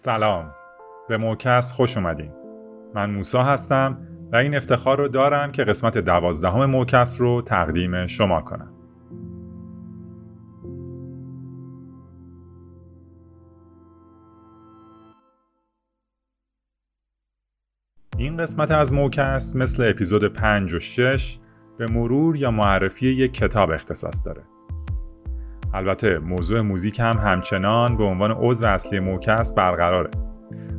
سلام. به موکس خوش اومدین. من موسا هستم و این افتخار رو دارم که قسمت دوازدهم موکس رو تقدیم شما کنم. این قسمت از موکس مثل اپیزود 5 و 6 به مرور یا معرفی یک کتاب اختصاص داره. البته موضوع موزیک هم همچنان به عنوان عضو اصلی موکست برقراره.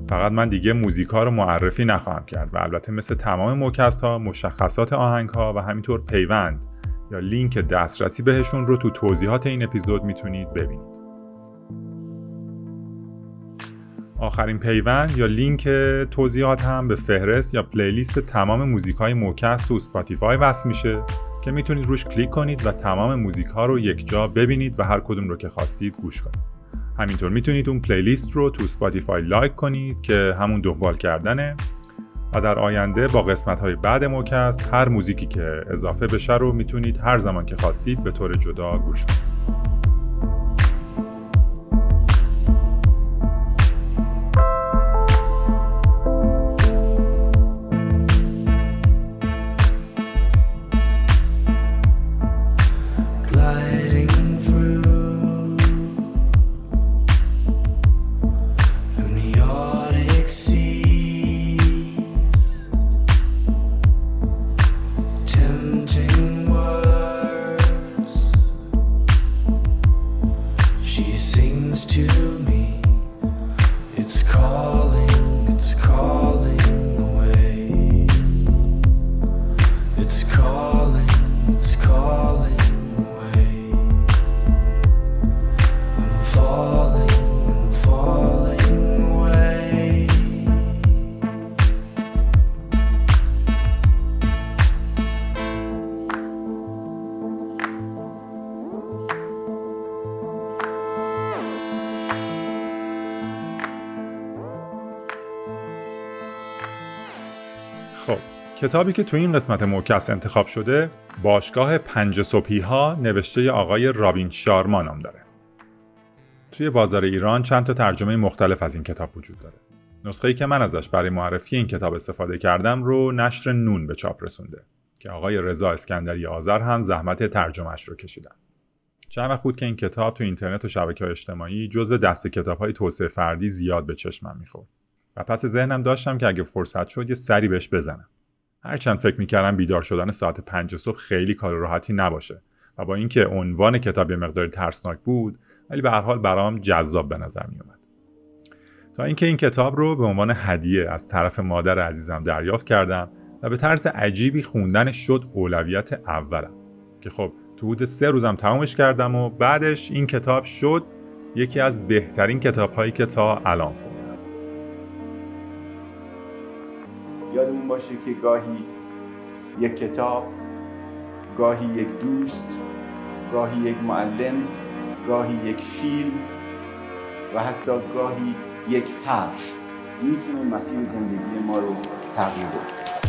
فقط من دیگه موزیک رو معرفی نخواهم کرد و البته مثل تمام موکست ها مشخصات آهنگ ها و همینطور پیوند یا لینک دسترسی بهشون رو تو توضیحات این اپیزود می‌تونید ببینید. آخرین پیوند یا لینک توضیحات هم به فهرست یا playlist تمام موزیک های موکست تو Spotify وصل میشه. که می‌تونید روش کلیک کنید و تمام موزیک ها رو یک جا ببینید و هر کدوم رو که خواستید گوش کنید. همینطور می‌تونید اون playlist رو تو Spotify لایک کنید که همون دنبال کردنه و در آینده با قسمت های بعد موکست هر موزیکی که اضافه بشه رو می‌تونید هر زمان که خواستید به طور جدا گوش کنید. کتابی که تو این قسمت موکس انتخاب شده باشگاه پنج صبحی ها نوشته آقای رابین شارما نام داره. توی بازار ایران چند تا ترجمه مختلف از این کتاب وجود داره. نسخه ای که من ازش برای معرفی این کتاب استفاده کردم رو نشر نون به چاپ رسونده که آقای رضا اسکندری آذر هم زحمت ترجمهش رو کشیدن. چند وقت بود که این کتاب تو اینترنت و شبکه های اجتماعی جزو دست کتاب های توسعه فردی زیاد به چشمم می‌خورد. و پس ذهنم داشتم که اگه فرصت شد یه سری بهش بزنم. هرچند فکر می‌کردم بیدار شدن ساعت پنج صبح خیلی کار راحتی نباشه و با اینکه عنوان کتاب یه مقداری ترسناک بود ولی به هر حال برام جذاب به نظر میومد تا اینکه این کتاب رو به عنوان هدیه از طرف مادر عزیزم دریافت کردم و به طرز عجیبی خوندنش شد اولویت اولم. که خب تو حدود سه روزم تمامش کردم و بعدش این کتاب شد یکی از بهترین کتاب هایی که تا الان یادمون باشه که گاهی یک کتاب گاهی یک دوست گاهی یک معلم گاهی یک فیلم و حتی گاهی یک حرف. می‌تونه مسیر زندگی ما رو تغییر بده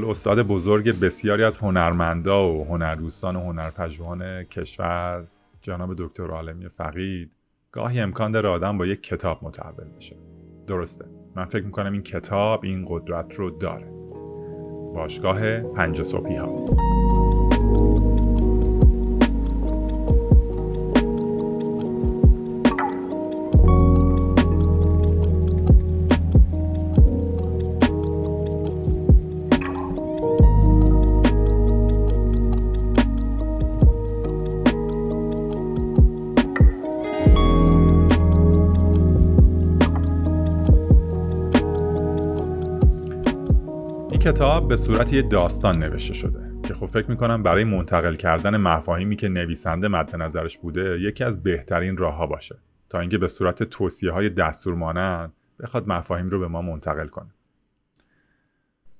قول استاد بزرگ بسیاری از هنرمندا و هنردوستان و هنرپژوهان کشور جناب دکتر عالمی فقید گاهی امکان داره آدم با یک کتاب متحول بشه. درسته. من فکر می‌کنم این کتاب این قدرت رو داره. باشگاه پنج صبحی ها. کتاب به صورت یه داستان نوشته شده که خب فکر می‌کنم برای منتقل کردن مفاهیمی که نویسنده مد نظرش بوده یکی از بهترین راهها باشه تا اینکه به صورت توصیه های دستور مانند بخواد مفاهیم رو به ما منتقل کنه.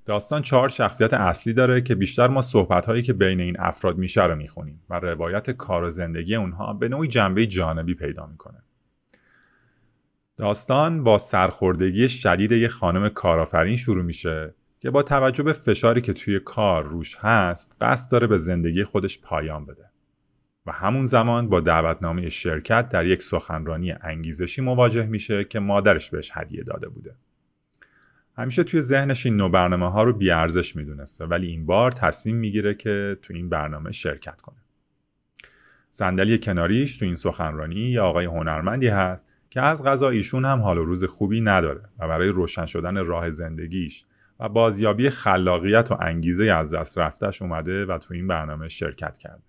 داستان چهار شخصیت اصلی داره که بیشتر ما صحبت هایی که بین این افراد میشه رو می‌خونیم و روایت کار و زندگی اونها به نوعی جنبه جانبی پیدا می‌کنه. داستان با سرخوردگی شدید یه خانم کارآفرین شروع میشه که با توجه به فشاری که توی کار روش هست قصد داره به زندگی خودش پایان بده. و همون زمان با دعوتنامه شرکت در یک سخنرانی انگیزشی مواجه میشه که مادرش بهش هدیه داده بوده. همیشه توی ذهنش این نوع برنامه ها رو بیارزش می‌دونسته ولی این بار تصمیم می‌گیره که تو این برنامه شرکت کنه. صندلی کناریش تو این سخنرانی یا آقای هنرمندی هست که از غذا ایشون هم حال و روز خوبی نداره و برای روشن شدن راه زندگیش و بازیابی خلاقیت و انگیزه از دست رفتش اومده و تو این برنامه شرکت کرده.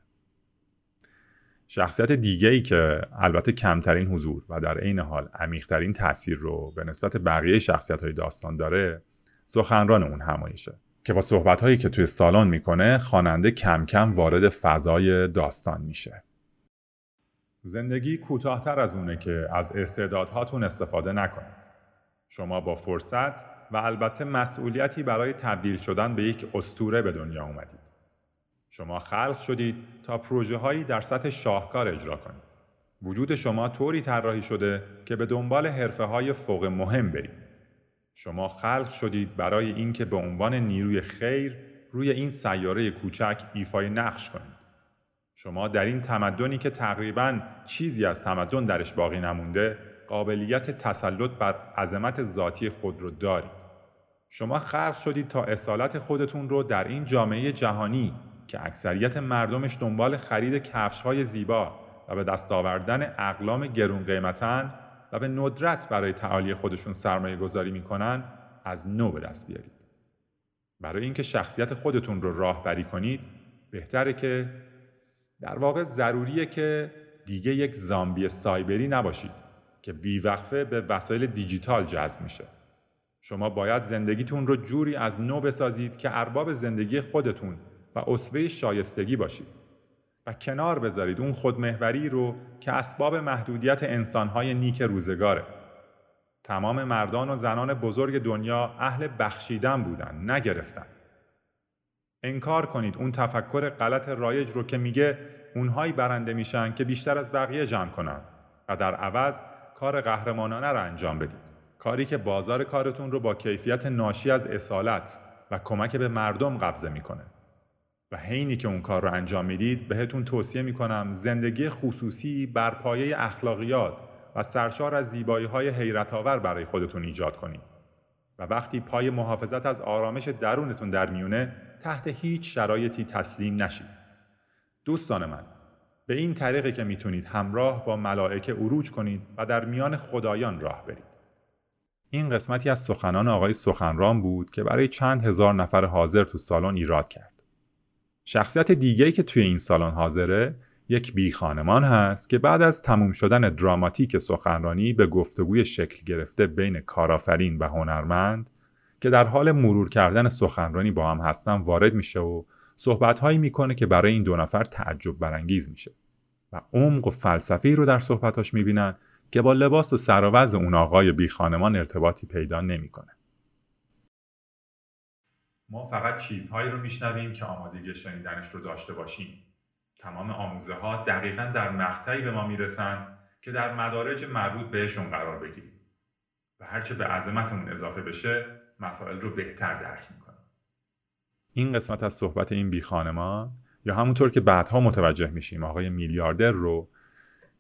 شخصیت دیگه ای که البته کمترین حضور و در عین حال عمیقترین تاثیر رو به نسبت بقیه شخصیت های داستان داره سخنران اون همایشه که با صحبت هایی که توی سالن می‌کنه خواننده کم کم وارد فضای داستان میشه زندگی کوتاهتر از اونه که از استعدادهاتون استفاده نکنید شما با فرصت و البته مسئولیتی برای تبدیل شدن به یک استوره به دنیا اومدید. شما خلق شدید تا پروژه هایی در سطح شاهکار اجرا کنید. وجود شما طوری طراحی شده که به دنبال حرفه های فوق مهم برید. شما خلق شدید برای اینکه به عنوان نیروی خیر روی این سیاره کوچک ایفای نقش کنید. شما در این تمدنی که تقریبا چیزی از تمدن درش باقی نمونده قابلیت تسلط بر عظمت ذاتی خود رو دارید. شما خلق شدید تا اصالت خودتون رو در این جامعه جهانی که اکثریت مردمش دنبال خرید کفش های زیبا و به دست آوردن اقلام گرون قیمتن و به ندرت برای تعالی خودشون سرمایه گذاری می‌کنن از نو به دست بیارید. برای اینکه شخصیت خودتون رو راهبری کنید بهتره که در واقع ضروریه که دیگه یک زامبی سایبری نباشید که بیوقفه به وسایل دیجیتال جذب میشه. شما باید زندگیتون رو جوری از نو بسازید که ارباب زندگی خودتون و اصوه شایستگی باشید و کنار بذارید اون خودمهوری رو که اسباب محدودیت انسانهای نیک روزگاره. تمام مردان و زنان بزرگ دنیا اهل بخشیدن بودن نگرفتن. انکار کنید اون تفکر غلط رایج رو که میگه اونهایی برنده میشن که بیشتر از بقیه جمع کنن و در عوض کار قهرمانانه رو انجام بدید. کاری که بازار کارتون رو با کیفیت ناشی از اصالت و کمک به مردم قبضه می‌کنه. و حینی که اون کار رو انجام می‌دید بهتون توصیه می‌کنم زندگی خصوصی بر پایه اخلاقیات و سرشار از زیبایی های حیرت آور برای خودتون ایجاد کنید. و وقتی پای محافظت از آرامش درونتون در میونه تحت هیچ شرایطی تسلیم نشید. دوستان من به این طریقه که می‌تونید همراه با ملائکه اروج کنید و در میان خدایان راه برید. این قسمتی از سخنان آقای سخنران بود که برای چند هزار نفر حاضر تو سالن ایراد کرد. شخصیت دیگه‌ای که توی این سالن حاضره یک بی خانمان هست که بعد از تموم شدن دراماتیک سخنرانی به گفتگوی شکل گرفته بین کارآفرین و هنرمند که در حال مرور کردن سخنرانی با هم هستن وارد میشه و صحبتهایی می‌کنه که برای این دو نفر تعجب برانگیز میشه و عمق و فلسفی رو در صحبتاش می‌بینن که با لباس و سراوز اون آقای بی خانمان ارتباطی پیدا نمی‌کنه. ما فقط چیزهایی رو میشنویم که آمادگی شنیدنش رو داشته باشیم. تمام آموزه ها دقیقا در مقطعی به ما می‌رسن که در مدارج مربوط بهشون قرار بگیریم. و هرچه به عظمتمون اضافه بشه مسائل رو بهتر درک می‌کنیم. این قسمت از صحبت این بی خانمان یا همونطور که بعدها متوجه میشیم آقای میلیاردر رو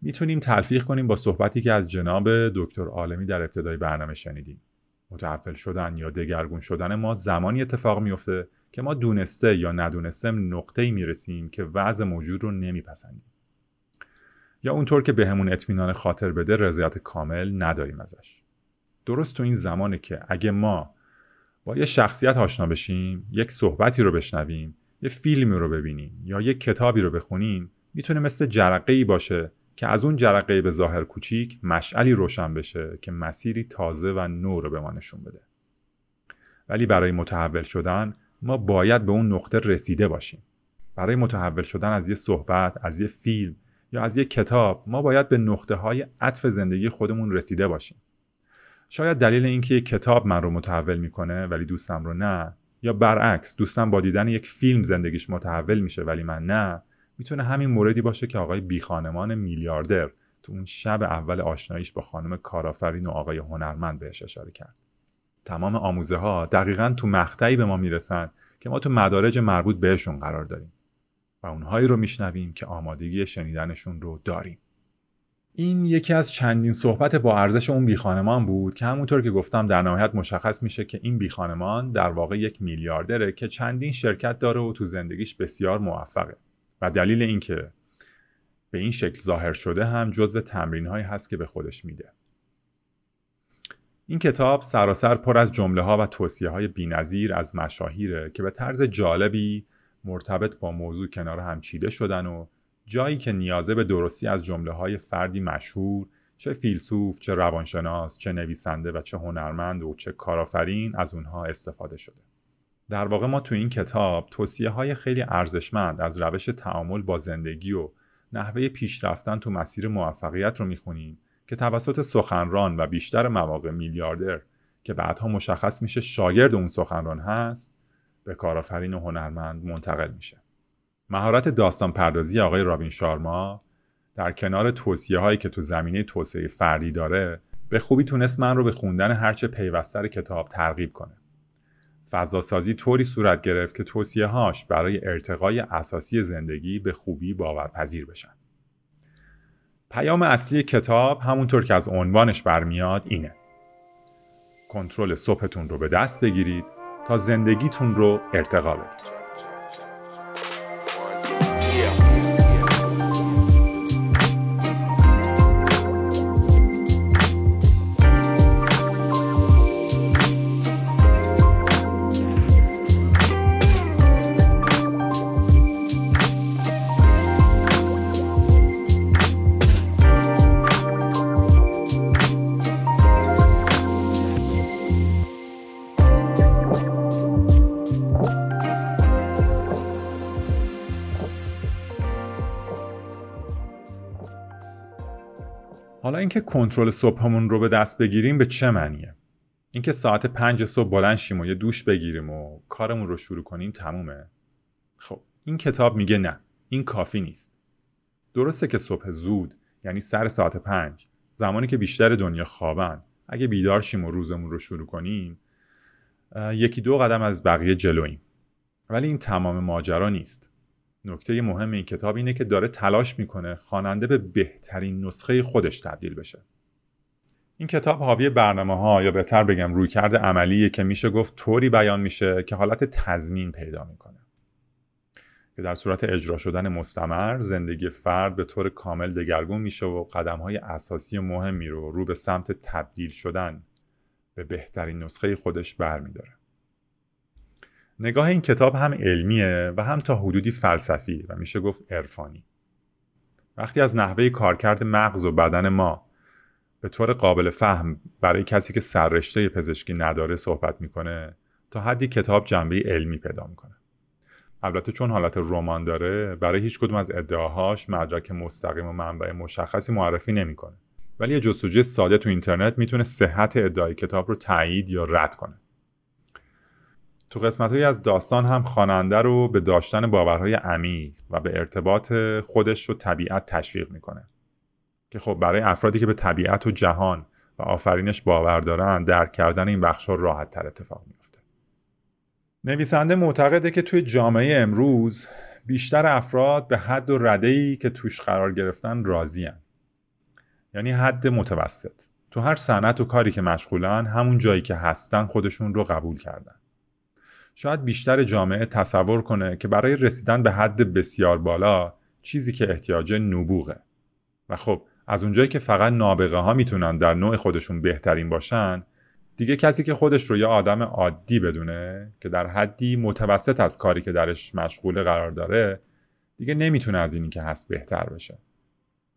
می‌تونیم تلفیق کنیم با صحبتی که از جناب دکتر عالمی در ابتدای برنامه شنیدیم. متحول شدن یا دگرگون شدن ما زمانی اتفاق میفته که ما دونسته یا ندونسته نقطه‌ای می‌رسیم که وضع موجود رو نمیپسندیم. یا اونطور که بهمون به اطمینان خاطر بده رضایت کامل نداریم ازش. درست تو این زمانه که اگه ما با یه شخصیت آشنا بشیم یک صحبتی رو بشنویم یه فیلمی رو ببینیم یا یک کتابی رو بخونیم می‌تونه مثل جرقه ای باشه که از اون جرقه به ظاهر کوچیک مشعلی روشن بشه که مسیری تازه و نو رو به ما نشون بده. ولی برای متحول شدن ما باید به اون نقطه رسیده باشیم. برای متحول شدن از یه صحبت از یه فیلم یا از یه کتاب ما باید به نقطه های عطف زندگی خودمون رسیده باشیم. شاید دلیل اینکه یک کتاب من رو متحول می‌کنه ولی دوستم رو نه یا برعکس دوستم با دیدن یک فیلم زندگیش متحول میشه ولی من نه می‌تونه همین موردی باشه که آقای بیخانمان میلیاردر تو اون شب اول آشناییش با خانم کارآفرین و آقای هنرمند بهش اشاره کرد. تمام آموزه ها دقیقا تو مقطعی به ما می‌رسن که ما تو مدارج مربوط بهشون قرار داریم و اونهایی رو میشنویم که آمادگی شنیدنشون رو داریم. این یکی از چندین صحبت با ارزش اون بیخانمان بود که همونطور که گفتم در نهایت مشخص میشه که این بیخانمان در واقع یک میلیاردره که چندین شرکت داره و تو زندگیش بسیار موفقه. و دلیل اینکه به این شکل ظاهر شده هم جزو تمرین هایی هست که به خودش میده این کتاب سراسر پر از جمله ها و توصیه های بینظیر از مشاهیره که به طرز جالبی مرتبط با موضوع کنار هم چیده شدن و جایی که نیازه به درستی از جمله های فردی مشهور چه فیلسوف، چه روانشناس، چه نویسنده و چه هنرمند و چه کارآفرین از اونها استفاده شده. در واقع ما تو این کتاب توصیه های خیلی ارزشمند از روش تعامل با زندگی و نحوه پیشرفتن تو مسیر موفقیت رو می‌خونیم که توسط سخنران و بیشتر مواقع میلیاردر که بعدها مشخص میشه شاگرد اون سخنران هست به کارآفرین و هنرمند منتقل میشه. مهارت داستان پردازی آقای رابین شارما در کنار توصیه هایی که تو زمینه توسعه فردی داره به خوبی تونست من رو به خوندن هرچه پیوستر کتاب ترغیب کنه. فضاسازی طوری صورت گرفت که توصیه هاش برای ارتقای اساسی زندگی به خوبی باورپذیر بشن. پیام اصلی کتاب همونطور که از عنوانش برمیاد اینه. کنترل صبحتون رو به دست بگیرید تا زندگیتون رو ارتقا بدید. اینکه کنترل صبحمون رو به دست بگیریم به چه معنیه؟ اینکه ساعت پنج صبح بلند شیم و یه دوش بگیریم و کارمون رو شروع کنیم تمومه؟ خب این کتاب میگه نه این کافی نیست. درسته که صبح زود یعنی سر ساعت پنج زمانی که بیشتر دنیا خوابن اگه بیدار شیم و روزمون رو شروع کنیم یکی دو قدم از بقیه جلویم ولی این تمام ماجرا نیست. نکته مهم این کتاب اینه که داره تلاش می‌کنه خواننده به بهترین نسخه خودش تبدیل بشه. این کتاب حاوی برنامه ها یا بهتر بگم رویکرد عملیه که میشه گفت طوری بیان میشه که حالت تضمین پیدا می‌کنه. که در صورت اجرا شدن مستمر زندگی فرد به طور کامل دگرگون میشه و قدم های اساسی مهمی رو رو به سمت تبدیل شدن به بهترین نسخه خودش برمیداره. نگاه این کتاب هم علمیه و هم تا حدودی فلسفی و میشه گفت عرفانی. وقتی از نحوه کارکرد مغز و بدن ما به طور قابل فهم برای کسی که سررشته پزشکی نداره صحبت می‌کنه تا حدی کتاب جنبه علمی پیدا می‌کنه. البته چون حالت رمان داره برای هیچ کدوم از ادعاهاش مدرک مستقیم و منبع مشخصی معرفی نمی‌کنه. ولی یه جستجوی ساده تو اینترنت می‌تونه صحت ادعای کتاب رو تایید یا رد کنه. تو قسمت از داستان هم خواننده رو به داشتن باورهای عمیق و به ارتباط خودش و طبیعت تشویق می‌کنه. که خب برای افرادی که به طبیعت و جهان و آفرینش باور دارن درک کردن این بخش ها راحت تر اتفاق میفته نویسنده معتقده که توی جامعه امروز بیشتر افراد به حد و ردهی که توش قرار گرفتن راضی یعنی حد متوسط. تو هر صنعت و کاری که مشغولن همون جایی که هستن خودشون رو قبول کردن. شاید بیشتر جامعه تصور کنه که برای رسیدن به حد بسیار بالا چیزی که احتیاج نبوغه. و خب از اونجایی که فقط نابغه ها می‌تونن در نوع خودشون بهترین باشن دیگه کسی که خودش رو یه آدم عادی بدونه که در حدی متوسط از کاری که درش مشغول قرار داره دیگه نمی‌تونه از اینی که هست بهتر بشه.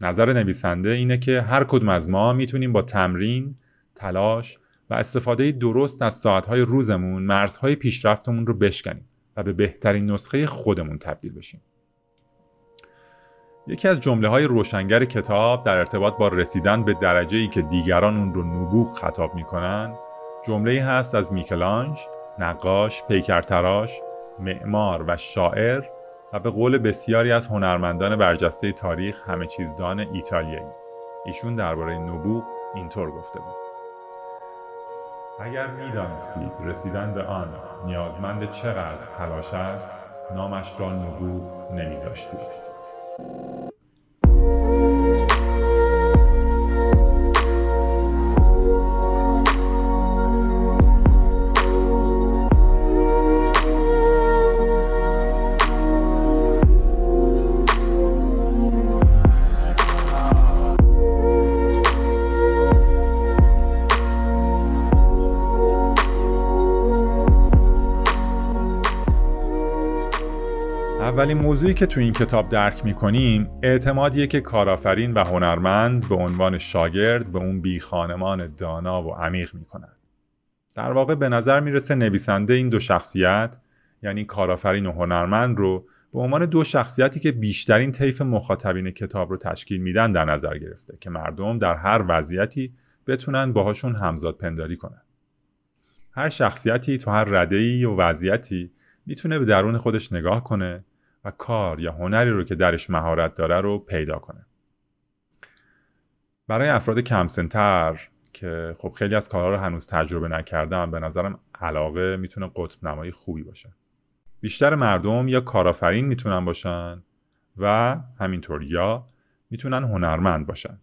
نظر نویسنده اینه که هر کدوم از ما می‌تونیم با تمرین، تلاش و استفاده درست از ساعتهای روزمون مرزهای پیشرفتمون رو بشکنیم و به بهترین نسخه خودمون تبدیل بشیم. یکی از جمله های روشنگر کتاب در ارتباط با رسیدن به درجه ای که دیگران اون رو نبوغ خطاب می‌کنن جمله هست از میکلانج، نقاش، پیکرتراش، معمار و شاعر و به قول بسیاری از هنرمندان برجسته تاریخ همه چیزدان ایتالیایی ایشون درباره نبوغ اینطور گفته بود اگر می‌دانستید رسیدن به آن نیازمند چقدر تلاش است نامش را نبوغ نمیذاشتید. اولین موضوعی که تو این کتاب درک می‌کنیم اعتمادیه که کارآفرین و هنرمند به عنوان شاگرد به اون بی خانمان دانا و عمیق می‌کنن. در واقع به نظر می‌رسه نویسنده این دو شخصیت یعنی کارآفرین و هنرمند رو به عنوان دو شخصیتی که بیشترین طیف مخاطبین کتاب رو تشکیل میدن در نظر گرفته که مردم در هر وضعیتی بتونن باهاشون همزاد پنداری کنن. هر شخصیتی تو هر رده‌ای و وضعیتی می‌تونه به درون خودش نگاه کنه و کار یا هنری رو که درش مهارت داره رو پیدا کنه. برای افراد کمسنتر که خب خیلی از کارها رو هنوز تجربه نکردم به نظرم علاقه می‌تونه قطب نمایی خوبی باشه. بیشتر مردم یا کارآفرین می‌تونن باشن و همینطور یا می‌تونن هنرمند باشن.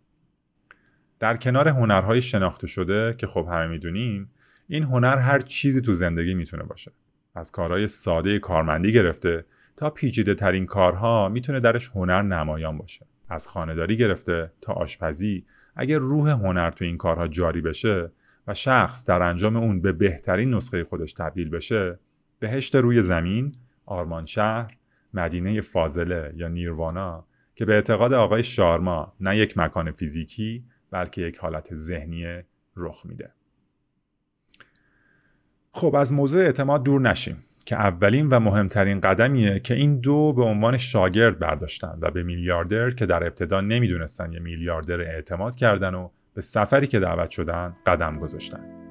در کنار هنرهای شناخته شده که خب همه می‌دونیم این هنر هر چیزی تو زندگی می‌تونه باشه. از کارهای ساده کارمندی گرفته تا پیچیده ترین کارها می‌تونه درش هنر نمایان باشه. از خانهداری گرفته تا آشپزی اگر روح هنر تو این کارها جاری بشه و شخص در انجام اون به بهترین نسخه خودش تبدیل بشه بهشت روی زمین آرمان شهر مدینه فاضله یا نیروانا که به اعتقاد آقای شارما نه یک مکان فیزیکی بلکه یک حالت ذهنی رخ میده. خب از موضوع اعتماد دور نشیم. که اولین و مهمترین قدمیه که این دو به عنوان شاگرد برداشتن و به میلیاردر که در ابتدا نمی‌دونستن یه میلیاردر اعتماد کردن و به سفری که دعوت شدن قدم گذاشتن.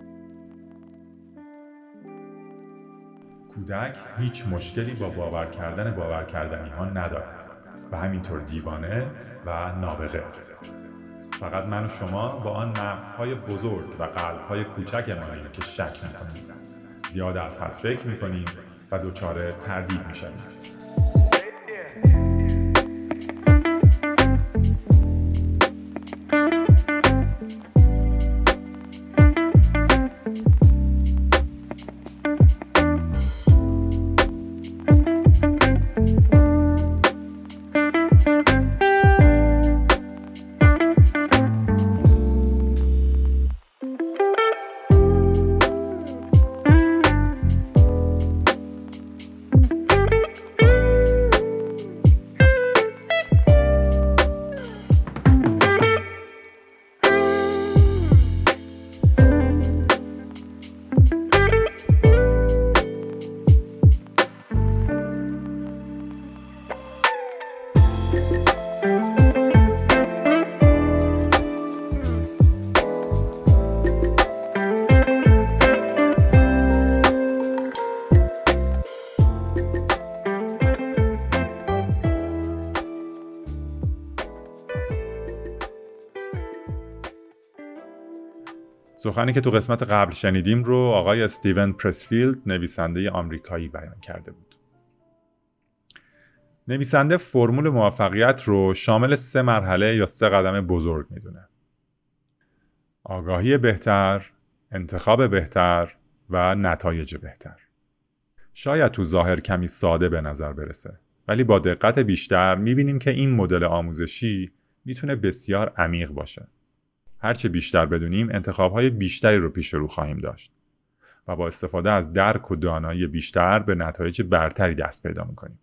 کودک هیچ مشکلی با باور کردن باور کردنی ها ندارد و همینطور دیوانه و نابغه. فقط من و شما با آن مغزهای بزرگ و قلبهای کوچک که شک می‌کنیم زیاد از حد فکر می‌کنیم و دچار تردید می‌شویم. سخنی که تو قسمت قبل شنیدیم رو آقای استیون پرسفیلد نویسنده آمریکایی بیان کرده بود. نویسنده فرمول موفقیت رو شامل سه مرحله یا سه قدم بزرگ می‌دونه. آگاهی بهتر، انتخاب بهتر و نتایج بهتر. شاید تو ظاهر کمی ساده به نظر برسه ولی با دقت بیشتر می‌بینیم که این مدل آموزشی می‌تونه بسیار عمیق باشه. هرچه بیشتر بدونیم انتخابهای بیشتری رو پیش رو خواهیم داشت و با استفاده از درک و دانایی بیشتر به نتایج برتری دست پیدا می‌کنیم.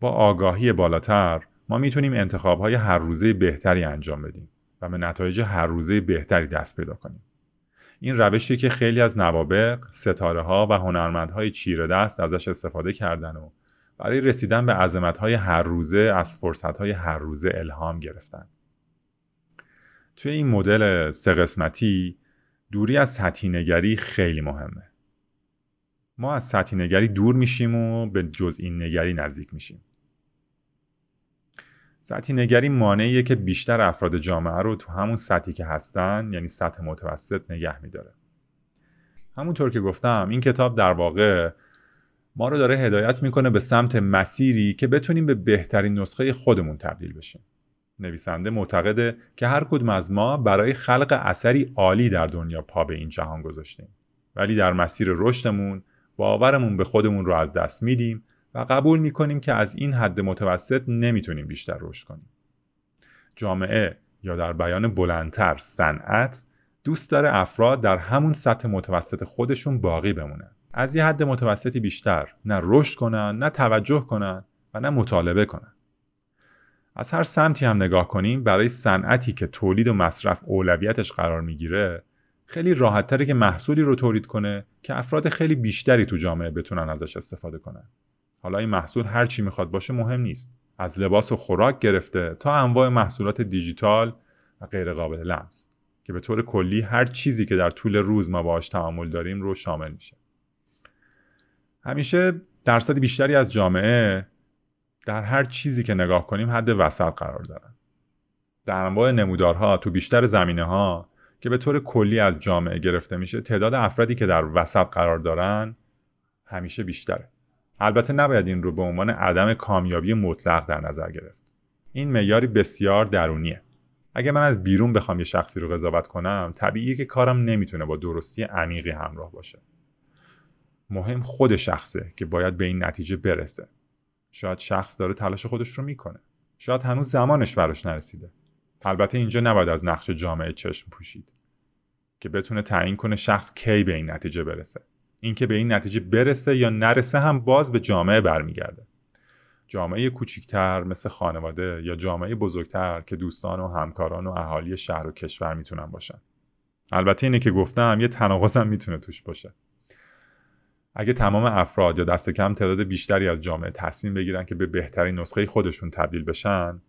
با آگاهی بالاتر ما می‌تونیم انتخابهای هر روزه بهتری انجام بدیم و به نتایج هر روزه بهتری دست پیدا کنیم. این روشی که خیلی از نوابق، ستاره ها و هنرمندهای چیره دست ازش استفاده کردن و برای رسیدن به عظمتهای هر روزه از فرصتهای هر روزه الهام گرفتن. توی این مدل سه قسمتی دوری از سطحی نگری خیلی مهمه. ما از سطحی نگری دور میشیم و به جزئی نگری نزدیک میشیم. سطحی نگری مانعیه که بیشتر افراد جامعه رو تو همون سطحی که هستن یعنی سطح متوسط نگه میداره. همونطور که گفتم این کتاب در واقع ما رو داره هدایت می‌کنه به سمت مسیری که بتونیم به بهترین نسخه خودمون تبدیل بشیم. نویسنده معتقده که هر کدوم از ما برای خلق اثری عالی در دنیا پا به این جهان گذاشتیم ولی در مسیر رشدمون باورمون به خودمون رو از دست میدیم و قبول می‌کنیم که از این حد متوسط نمی‌تونیم بیشتر رشد کنیم. جامعه یا در بیان بلندتر صنعت دوست داره افراد در همون سطح متوسط خودشون باقی بمونن. از یه حد متوسطی بیشتر نه رشد کنن، نه توجه کنن و نه مطالبه کنن. از هر سمتی هم نگاه کنیم برای صنعتی که تولید و مصرف اولویتش قرار می‌گیره خیلی راحتتره که محصولی رو تولید کنه که افراد خیلی بیشتری تو جامعه بتونن ازش استفاده کنن. حالا این محصول هر چی می‌خواد باشه مهم نیست از لباس و خوراک گرفته تا انواع محصولات دیجیتال و غیر قابل لمس که به طور کلی هر چیزی که در طول روز ما باهاش تعامل داریم رو شامل میشه همیشه درصد بیشتری از جامعه در هر چیزی که نگاه کنیم حد وسط قرار دارن. در انواع نمودارها تو بیشتر زمینه ها که به طور کلی از جامعه گرفته میشه تعداد افرادی که در وسط قرار دارن همیشه بیشتره. البته نباید این رو به عنوان عدم کامیابی مطلق در نظر گرفت. این معیاری بسیار درونیه. اگه من از بیرون بخوام یه شخصی رو قضاوت کنم طبیعیه که کارم نمی‌تونه با درستی عمیقی همراه باشه. مهم خود شخصه که باید به این نتیجه برسه. شاید شخص داره تلاش خودش رو می‌کنه. شاید هنوز زمانش براش نرسیده. البته اینجا نباید از نقش جامعه چشم پوشید. که بتونه تعیین کنه شخص کی به این نتیجه برسه. اینکه به این نتیجه برسه یا نرسه هم باز به جامعه برمیگرده. جامعه کوچیکتر مثل خانواده یا جامعه بزرگتر که دوستان و همکاران و اهالی شهر و کشور می‌تونن باشن. البته اینه که گفتم یه تناقض می‌تونه توش باشه. اگه تمام افراد یا دست کم تعداد بیشتری از جامعه تصمیم بگیرن که به بهترین نسخه خودشون تبدیل بشن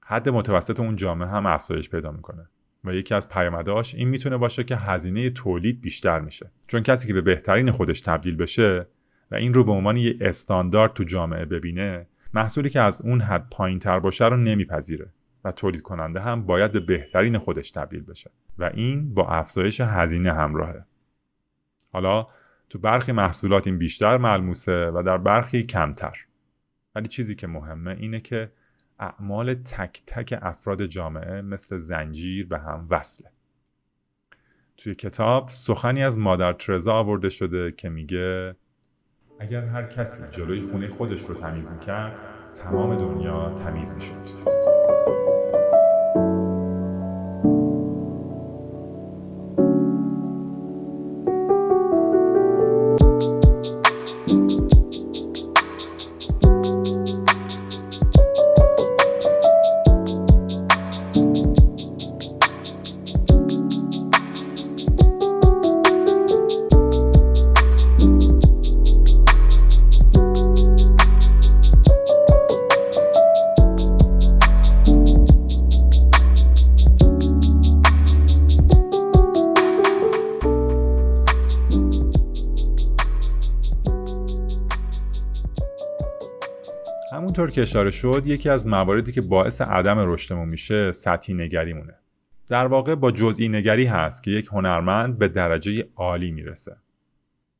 حد متوسط اون جامعه هم افزایش پیدا می‌کنه. و یکی از پیامداش این می‌تونه باشه که هزینه تولید بیشتر میشه. چون کسی که به بهترین خودش تبدیل بشه و این رو به عنوان یه استاندارد تو جامعه ببینه محصولی که از اون حد پایین تر باشه رو نمیپذیره و تولید کننده هم باید به بهترین خودش تبدیل بشه. و این با افزایش هزینه همراهه. حالا تو برخی محصولات این بیشتر ملموسه و در برخی کمتر. ولی چیزی که مهمه اینه که اعمال تک تک افراد جامعه مثل زنجیر به هم وصله. توی کتاب سخنی از مادر ترزا آورده شده که میگه اگر هر کسی جلوی خونه خودش رو تمیز می‌کرد تمام دنیا تمیز می‌شد. که اشاره شد یکی از مواردی که باعث عدم رشدمون میشه سطحی نگریمونه. در واقع با جزئی نگری هست که یک هنرمند به درجه عالی می‌رسه.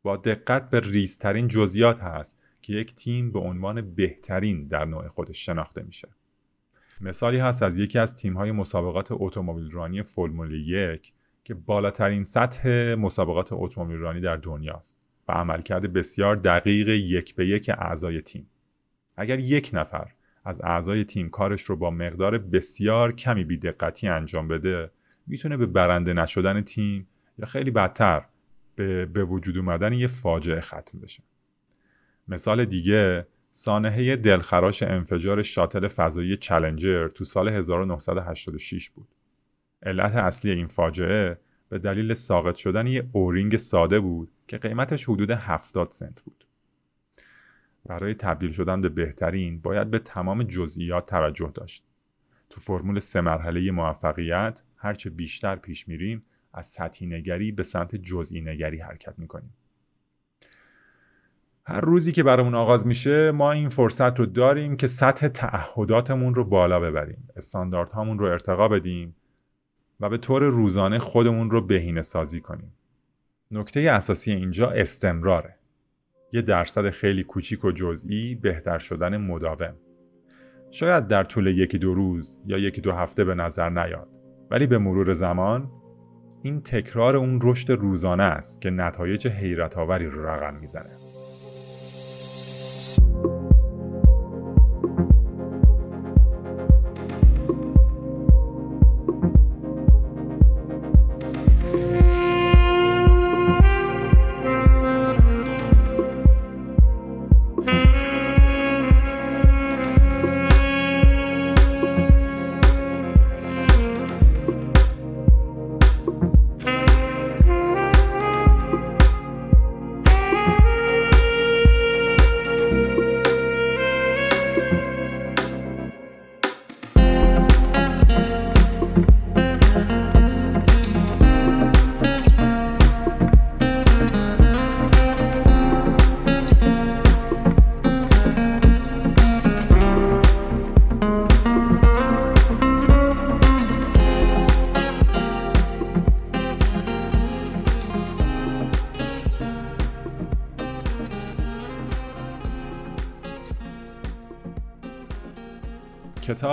با دقت به ریزترین جزئیات هست که یک تیم به عنوان بهترین در نوع خودش شناخته میشه. مثالی هست از یکی از تیم‌های مسابقات اتومبیل رانی فرمول یک که بالاترین سطح مسابقات اتومبیل رانی در دنیاست و عملکرد بسیار دقیق یک به یک اعضای تیم. اگر یک نفر از اعضای تیم کارش رو با مقدار بسیار کمی بیدقتی انجام بده می‌تونه به برنده نشدن تیم یا خیلی بدتر به, به وجود اومدن یه فاجعه ختم بشه مثال دیگه سانحه دلخراش انفجار شاتل فضایی چلنجر تو سال 1986 بود. علت اصلی این فاجعه به دلیل ساقط شدن یه اورینگ ساده بود که قیمتش حدود 70 سنت بود. برای تبدیل شدن به بهترین باید به تمام جزئیات توجه داشت. تو فرمول سه مرحله موفقیت هرچه بیشتر پیش میریم از سطحی نگری به سمت جزئی نگری حرکت می‌کنیم. هر روزی که برامون آغاز میشه ما این فرصت رو داریم که سطح تعهداتمون رو بالا ببریم استانداردهامون رو ارتقا بدیم و به طور روزانه خودمون رو بهینه سازی کنیم نکته اساسی اینجا استمراره یه درصد خیلی کوچیک و جزئی بهتر شدن مداوم. شاید در طول یکی دو روز یا یکی دو هفته به نظر نیاد. ولی به مرور زمان این تکرار اون رشد روزانه است که نتایج حیرت آوری رو رقم می‌زنه.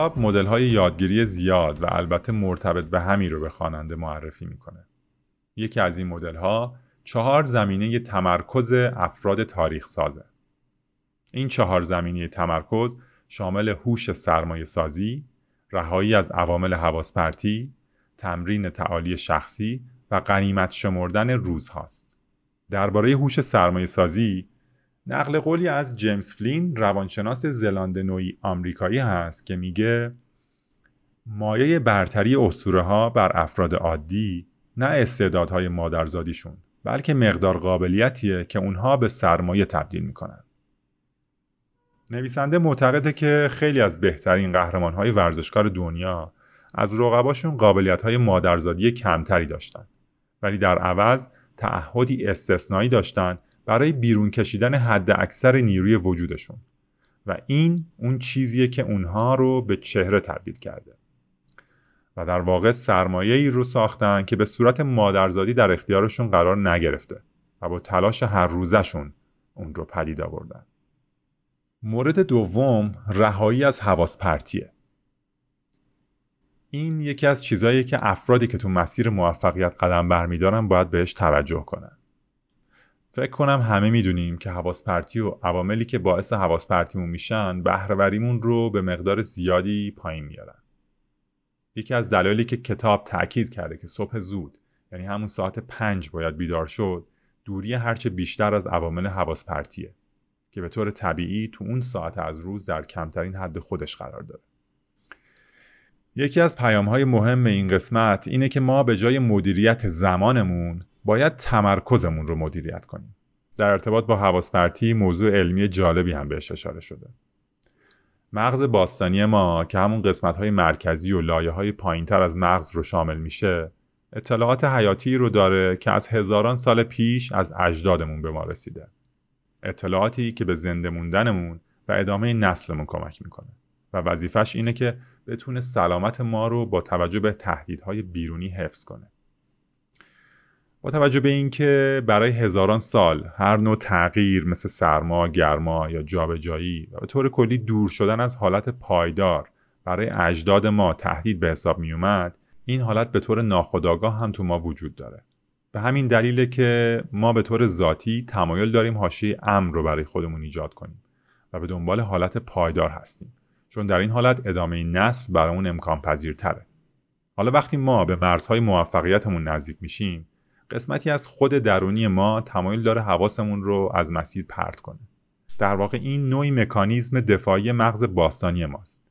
کتاب مدل های یادگیری زیاد و البته مرتبط به همی رو به خواننده معرفی می‌کنه. یکی از این مدل ها چهار زمینه تمرکز افراد تاریخ سازه. این چهار زمینه تمرکز شامل هوش سرمایه سازی، رهایی از عوامل حواس تمرین تعالی شخصی و غنیمت شمردن روز هاست. درباره هوش سرمایه سازی نقل قولی از جیمز فلین روانشناس زلاند نوعی آمریکایی هست که میگه مایه برتری اسطوره ها بر افراد عادی نه استعدادهای مادرزادیشون بلکه مقدار قابلیتیه که اونها به سرمایه تبدیل می‌کنن. نویسنده معتقده که خیلی از بهترین قهرمانهای ورزشکار دنیا از رقباشون قابلیت های مادرزادی کمتری داشتن ولی در عوض تعهدی استثنایی داشتند برای بیرون کشیدن حد اکثر نیروی وجودشون. و این اون چیزیه که اونها رو به چهره تبدیل کرده. و در واقع سرمایه ای رو ساختن که به صورت مادرزادی در اختیارشون قرار نگرفته و با تلاش هر روزشون اون رو پدید آوردن. مورد دوم رهایی از حواس پرتیه. این یکی از چیزهایی که افرادی که تو مسیر موفقیت قدم برمیدارن باید بهش توجه کنن. فکر کنم همه می‌دونیم که حواس پرتی و عواملی که باعث حواس پرتیمون میشن بهرهوریمون رو به مقدار زیادی پایین میارن. یکی از دلایلی که کتاب تاکید کرده که صبح زود یعنی همون ساعت پنج باید بیدار شد دوری هرچه بیشتر از عوامل حواس پرتیه که به طور طبیعی تو اون ساعت از روز در کمترین حد خودش قرار داره. یکی از پیام های مهم این قسمت اینه که ما به جای مدیریت زمانمون باید تمرکزمون رو مدیریت کنیم. در ارتباط با حواس پرتی موضوع علمی جالبی هم بهش اشاره شده. مغز باستانی ما که همون قسمت های مرکزی و لایه های پایین از مغز رو شامل میشه اطلاعات حیاتی رو داره که از هزاران سال پیش از اجدادمون به ما رسیده. اطلاعاتی که به زنده موندنمون و ادامه نسلمون کمک می‌کنه و وظیفش اینه که بتونه سلامت ما رو با توجه به تهدیدهای بیرونی حفظ کنه. با توجه به اینکه برای هزاران سال هر نوع تغییر مثل سرما، گرما یا جابجایی و به طور کلی دور شدن از حالت پایدار برای اجداد ما تهدید به حساب می اومد این حالت به طور ناخودآگاه هم تو ما وجود داره. به همین دلیله که ما به طور ذاتی تمایل داریم حاشیه امن رو برای خودمون ایجاد کنیم و به دنبال حالت پایدار هستیم چون در این حالت ادامه نسل برامون امکان پذیرتره حالا وقتی ما به مرزهای موفقیتمون نزدیک میشیم قسمتی از خود درونی ما تمایل داره حواسمون رو از مسیر پرت کنه. در واقع این نوعی مکانیزم دفاعی مغز باستانی ماست.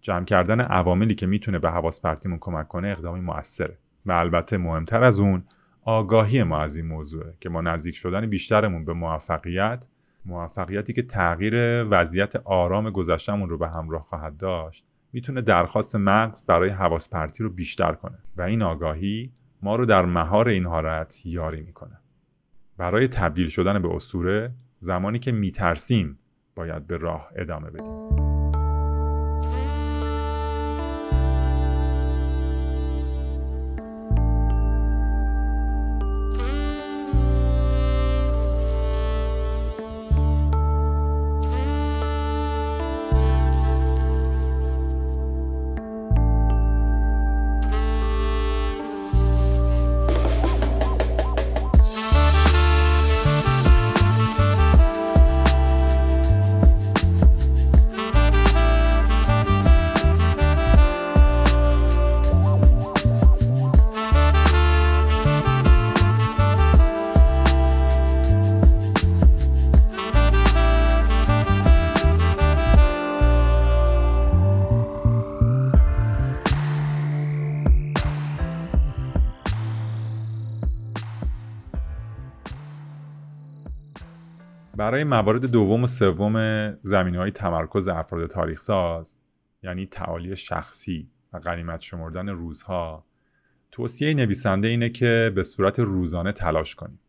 جمع کردن عواملی که می‌تونه به حواس پرتیمون کمک کنه اقدامی موثره و البته مهمتر از اون آگاهی ما از این موضوعه که ما نزدیک شدن بیشترمون به موفقیت موفقیتی که تغییر وضعیت آرام گذشتمون رو به همراه خواهد داشت می‌تونه درخواست مغز برای حواس پرتی رو بیشتر کنه و این آگاهی ما رو در مهار این حالت یاری می‌کنه. برای تبدیل شدن به اسطوره زمانی که میترسیم باید به راه ادامه بدیم. موارد دوم و سوم زمین های تمرکز افراد تاریخ ساز یعنی تعالی شخصی و غنیمت شمردن روزها توصیه نویسنده اینه که به صورت روزانه تلاش کنیم.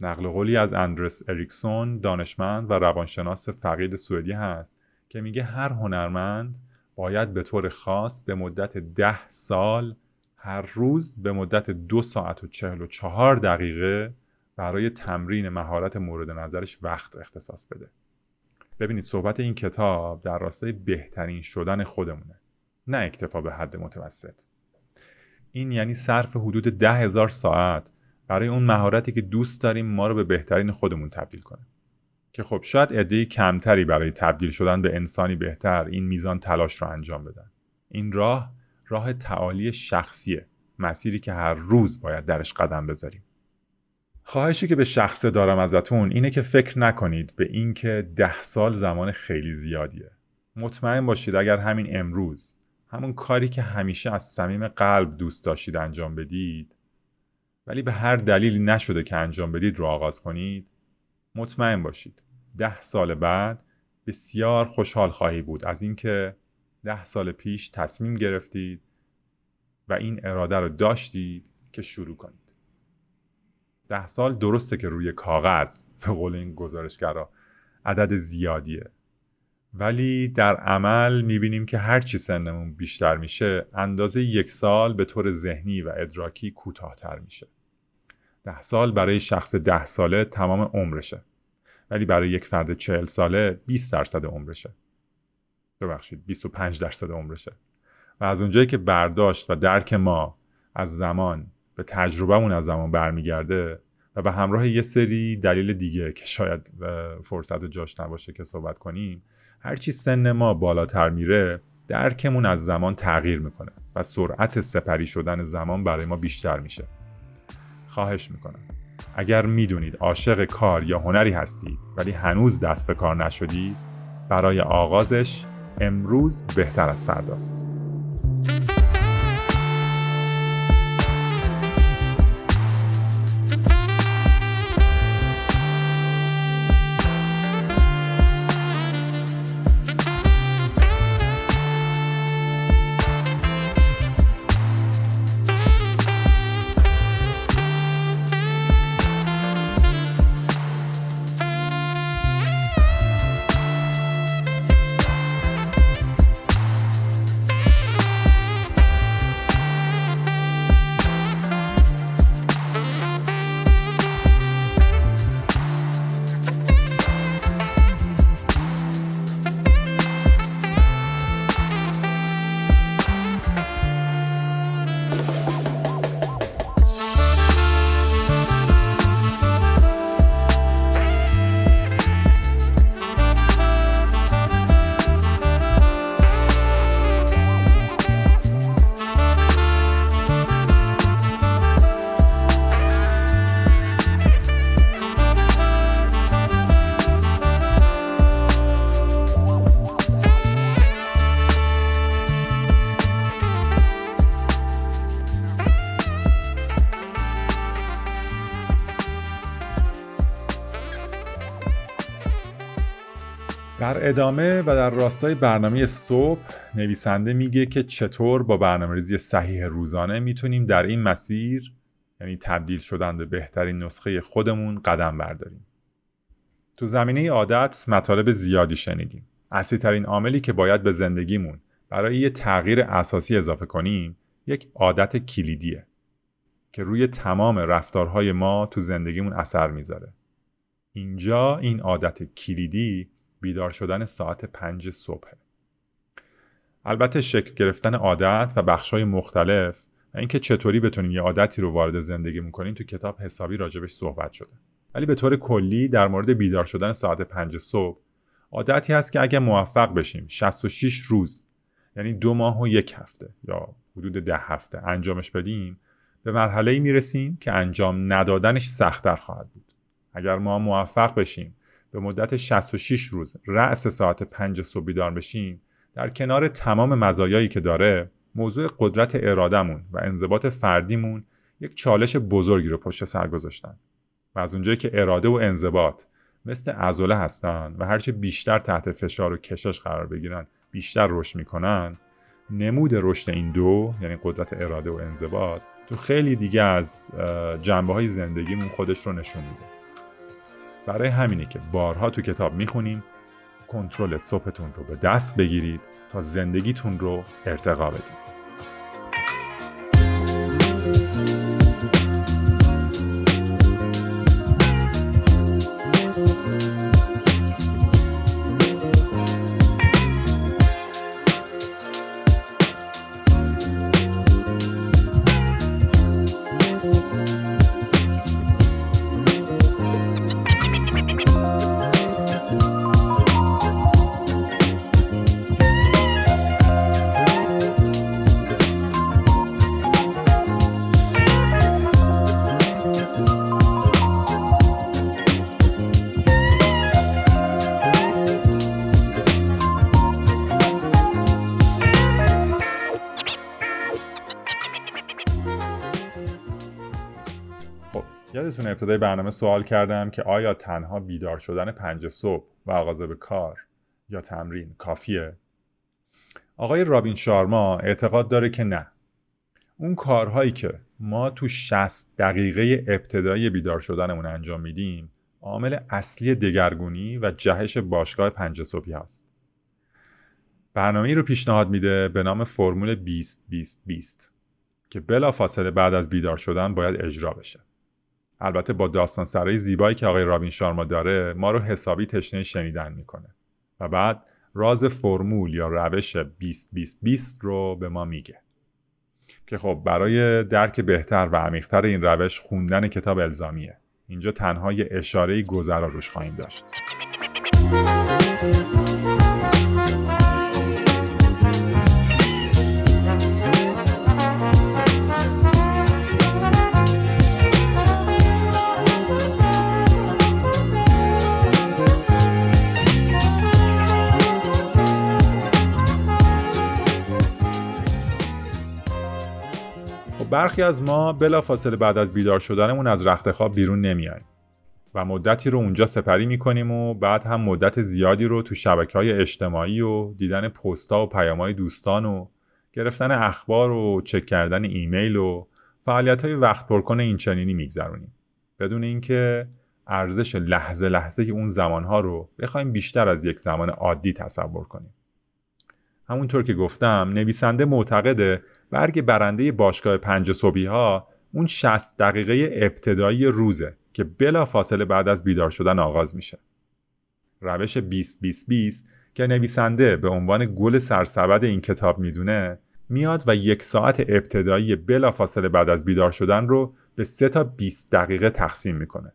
نقل قولی از اندرس اریکسون دانشمند و روانشناس فقید سوئدی هست که میگه هر هنرمند باید به طور خاص به مدت ده سال هر روز به مدت دو ساعت و چهل و چهار دقیقه برای تمرین مهارت مورد نظرش وقت اختصاص بده. ببینید صحبت این کتاب در راستای بهترین شدن خودمونه نه اکتفا به حد متوسط. این یعنی صرف حدود ده هزار ساعت برای اون مهارتی که دوست داریم ما رو به بهترین خودمون تبدیل کنه. که خب شاید عده کمتری برای تبدیل شدن به انسانی بهتر این میزان تلاش رو انجام بدن. این راه راه تعالی شخصیه مسیری که هر روز باید درش قدم بذاریم. خواهشی که به شخصه دارم ازتون اینه که فکر نکنید به اینکه ده سال زمان خیلی زیادیه. مطمئن باشید اگر همین امروز همون کاری که همیشه از صمیم قلب دوست داشتید انجام بدید ولی به هر دلیلی نشده که انجام بدید رو آغاز کنید مطمئن باشید ده سال بعد بسیار خوشحال خواهی بود از اینکه ده سال پیش تصمیم گرفتید و این اراده رو داشتید که شروع کنید. ده سال درسته که روی کاغذ به قول این گزارشگرا عدد زیادیه. ولی در عمل می‌بینیم که هرچی سنمون بیشتر میشه اندازه یک سال به طور ذهنی و ادراکی کوتاهتر میشه. ده سال برای شخص ده ساله تمام عمرشه. ولی برای یک فرد چهل ساله 20 درصد عمرشه. ببخشید 25 درصد عمرشه. و از اونجایی که برداشت و درک ما از زمان به تجربهمون از زمان برمیگرده و به همراه یه سری دلیل دیگه که شاید فرصت جاش نباشه که صحبت کنیم هرچی سن ما بالاتر میره درکمون از زمان تغییر می‌کنه و سرعت سپری شدن زمان برای ما بیشتر میشه. خواهش می‌کنم. اگر می‌دونید عاشق کار یا هنری هستید ولی هنوز دست به کار نشدید برای آغازش امروز بهتر از فرداست. ادامه و در راستای برنامه صبح نویسنده میگه که چطور با برنامه ریزی صحیح روزانه می‌تونیم در این مسیر یعنی تبدیل شدن به بهترین نسخه خودمون قدم برداریم. تو زمینه عادت مطالب زیادی شنیدیم. اصلی ترین عاملی که باید به زندگیمون برای یه تغییر اساسی اضافه کنیم یک عادت کلیدیه که روی تمام رفتارهای ما تو زندگیمون اثر می‌ذاره. اینجا این عادت کلیدی بیدار شدن ساعت پنج صبح. البته شکل گرفتن عادت و بخشهای مختلف و اینکه چطوری بتونیم یه عادتی رو وارد زندگی کنیم تو کتاب حسابی راجبش صحبت شده. ولی به طور کلی در مورد بیدار شدن ساعت پنج صبح عادتی هست که اگر موفق بشیم 66 روز یعنی دو ماه و یک هفته یا حدود ده هفته انجامش بدیم به مرحله ای می‌رسیم که انجام ندادنش سختتر خواهد بود اگر ما موفق بشیم به مدت 66 روز رأس ساعت 5 صبح بیدار بشیم در کنار تمام مزایایی که داره موضوع قدرت ارادمون و انضباط فردیمون یک چالش بزرگی رو پشت سر گذاشتن. و از اونجایی که اراده و انضباط مثل عضله هستن و هرچه بیشتر تحت فشار و کشش قرار بگیرن بیشتر رشد می‌کنن نمود رشد این دو یعنی قدرت اراده و انضباط تو خیلی دیگه از جنبه های زندگیمون خودش رو نشون میده. برای همینه که بارها تو کتاب می‌خونیم کنترل صبحتون رو به دست بگیرید تا زندگیتون رو ارتقا بدید. ابتدای برنامه سوال کردم که آیا تنها بیدار شدن پنج صبح و آغاز به کار یا تمرین کافیه؟ آقای رابین شارما اعتقاد داره که نه. اون کارهایی که ما تو 60 دقیقه ابتدایی بیدار شدنمون انجام میدیم عامل اصلی دگرگونی و جهش باشگاه پنج صبحی هست. برنامه رو پیشنهاد میده به نام فرمول 20 20 20 که بلا فاصله بعد از بیدار شدن باید اجرا بشه. البته با داستان سرای زیبایی که آقای رابین شارما داره ما رو حسابی تشنه شنیدن می‌کنه. و بعد راز فرمول یا روش 20 20 20 رو به ما میگه. که خب برای درک بهتر و عمیقتر این روش خوندن کتاب الزامیه. اینجا تنها یه اشاره گذرا روش خواهیم داشت. برخی از ما بلافاصله بعد از بیدار شدنمون از رخت خواب بیرون نمیایم و مدتی رو اونجا سپری می‌کنیم و بعد هم مدت زیادی رو تو شبکه های اجتماعی و دیدن پستا و پیام های دوستان و گرفتن اخبار و چک کردن ایمیل و فعالیت های وقت پرکن این چنینی میگذرونیم. بدون اینکه ارزش لحظه لحظه اون زمانها رو بخوایم بیشتر از یک زمان عادی تصور کنیم. همونطور که گفتم نویسنده معتقده برگ برنده باشگاه پنج صبحی ها اون 60 دقیقه ابتدایی روزه که بلا فاصله بعد از بیدار شدن آغاز میشه. روش 20 20 20 که نویسنده به عنوان گل سرسبد این کتاب می‌دونه میاد و یک ساعت ابتدایی بلا فاصله بعد از بیدار شدن رو به سه تا 20 دقیقه تقسیم می‌کنه.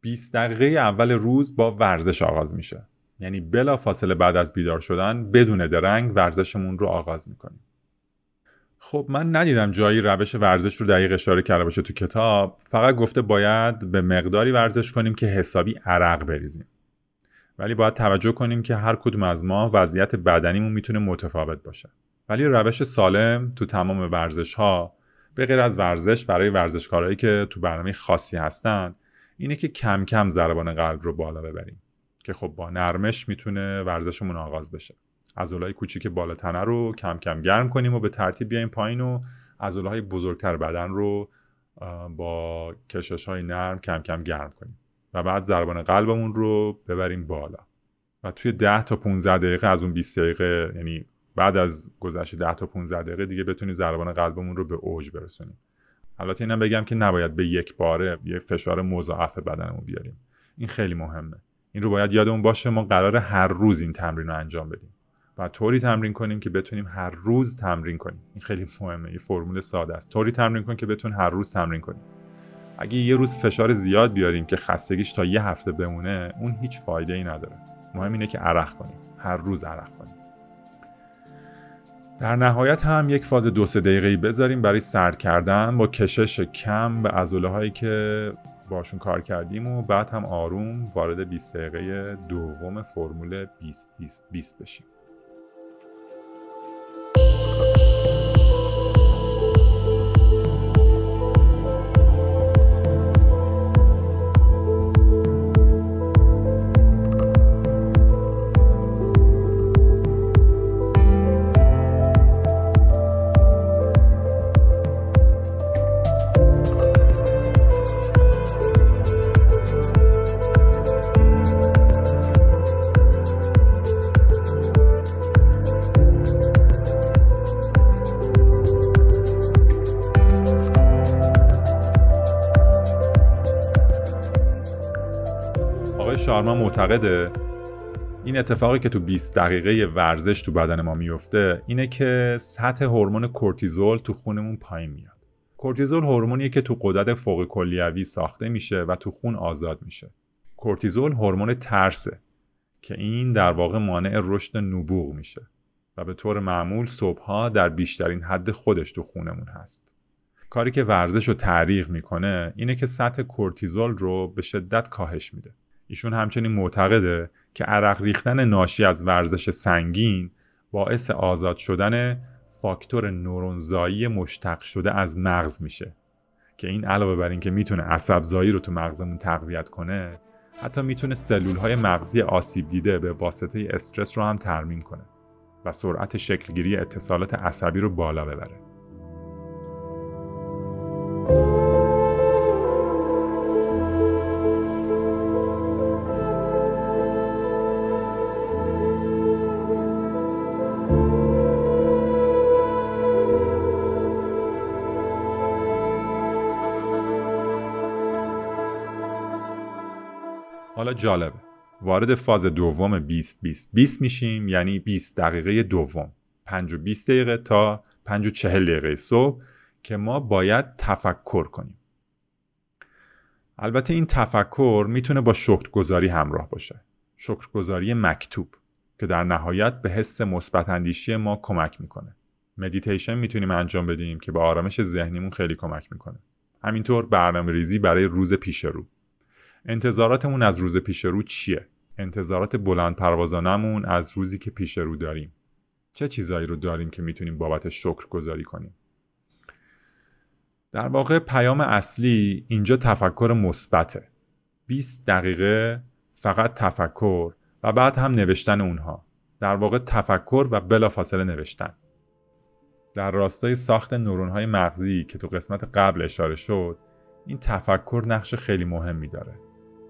20 دقیقه اول روز با ورزش آغاز میشه. یعنی بلا فاصله بعد از بیدار شدن بدون درنگ ورزشمون رو آغاز می‌کنیم. خب من ندیدم جایی روش ورزش رو دقیق اشاره کرده باشه تو کتاب. فقط گفته باید به مقداری ورزش کنیم که حسابی عرق بریزیم. ولی باید توجه کنیم که هر کدوم از ما وضعیت بدنیمون می‌تونه متفاوت باشه. ولی روش سالم تو تمام ورزش ها به غیر از ورزش برای ورزشکارهایی که تو برنامه خاصی هستن اینه که کم کم ضربان قلب رو بالا ببریم. که خب با نرمش می‌تونه ورزشمون آغاز بشه. عضلای کوچیک بالا تنه رو کم کم گرم کنیم و به ترتیب بیایم پایین و عضلهای بزرگتر بدن رو با کشش های نرم کم کم گرم کنیم و بعد ضربان قلبمون رو ببریم بالا. و توی 10 تا 15 دقیقه از اون 20 دقیقه یعنی بعد از گذشت 10 تا 15 دقیقه دیگه بتونیم ضربان قلبمون رو به اوج برسونیم. البته اینم بگم که نباید به یک باره یک فشار مضاعف بدنمون بیاریم. این خیلی مهمه. این رو باید یادمون باشه ما قرار هر روز این تمرین رو انجام بدیم. و طوری تمرین کنیم که بتونیم هر روز تمرین کنیم. این خیلی مهمه یه فرمول ساده است. طوری تمرین کنیم که بتون هر روز تمرین کنیم اگه یه روز فشار زیاد بیاریم که خستگیش تا یه هفته بمونه اون هیچ فایده ای نداره. مهم اینه که عرق کنیم. هر روز عرق کنیم. در نهایت هم یک فاز دو سه دقیقه بذاریم برای سرد کردن با کشش کم به عضله هایی که باشون کار کردیم و بعد هم آروم وارد 20 دقیقه دوم فرمول 20 20 20 بشیم. شارما معتقده این اتفاقی که تو 20 دقیقه ورزش تو بدن ما میفته اینه که سطح هورمون کورتیزول تو خونمون پایین میاد. کورتیزول هورمونیه که تو قدرت فوق کلیوی ساخته میشه و تو خون آزاد میشه. کورتیزول هورمون ترسه که این در واقع مانع رشد نبوغ میشه و به طور معمول صبحها در بیشترین حد خودش تو خونمون هست. کاری که ورزش رو تعریق می‌کنه اینه که سطح کورتیزول رو به شدت کاهش میده. ایشون همچنین معتقده که عرق ریختن ناشی از ورزش سنگین باعث آزاد شدن فاکتور نورونزایی مشتق شده از مغز میشه. که این علاوه بر اینکه می‌تونه عصبزایی رو تو مغزمون تقویت کنه حتی می‌تونه سلول های مغزی آسیب دیده به واسطه استرس رو هم ترمیم کنه و سرعت شکلگیری اتصالات عصبی رو بالا ببره. جالبه. وارد فاز دوم 20 20 20 میشیم یعنی 20 دقیقه دوم. 5 و 20 دقیقه تا 5 و 40 دقیقه صبح که ما باید تفکر کنیم. البته این تفکر می‌تونه با شکرگزاری همراه باشه. شکرگزاری مکتوب که در نهایت به حس مثبت اندیشی ما کمک می‌کنه. مدیتیشن می‌تونیم انجام بدیم که به آرامش ذهنیمون خیلی کمک می‌کنه. همینطور برنامه ریزی برای روز پیش رو. انتظاراتمون از روز پیش رو چیه؟ انتظارات بلند پروازانمون از روزی که پیش رو داریم. چه چیزایی رو داریم که می‌تونیم بابت شکر گذاری کنیم؟ در واقع پیام اصلی اینجا تفکر مثبته. 20 دقیقه فقط تفکر و بعد هم نوشتن اونها. در واقع تفکر و بلافاصله نوشتن. در راستای ساخت نورون مغزی که تو قسمت قبل اشاره شد این تفکر نقش خیلی مهمی داره.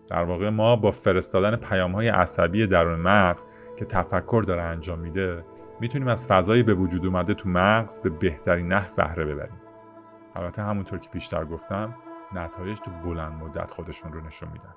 در واقع ما با فرستادن پیام های عصبی درون مغز که تفکر داره انجام میده می‌تونیم از فضایی به وجود اومده تو مغز به بهترین نحو بهره ببریم. البته همونطور که پیشتر گفتم نتایج تو بلند مدت خودشون رو نشون میدن.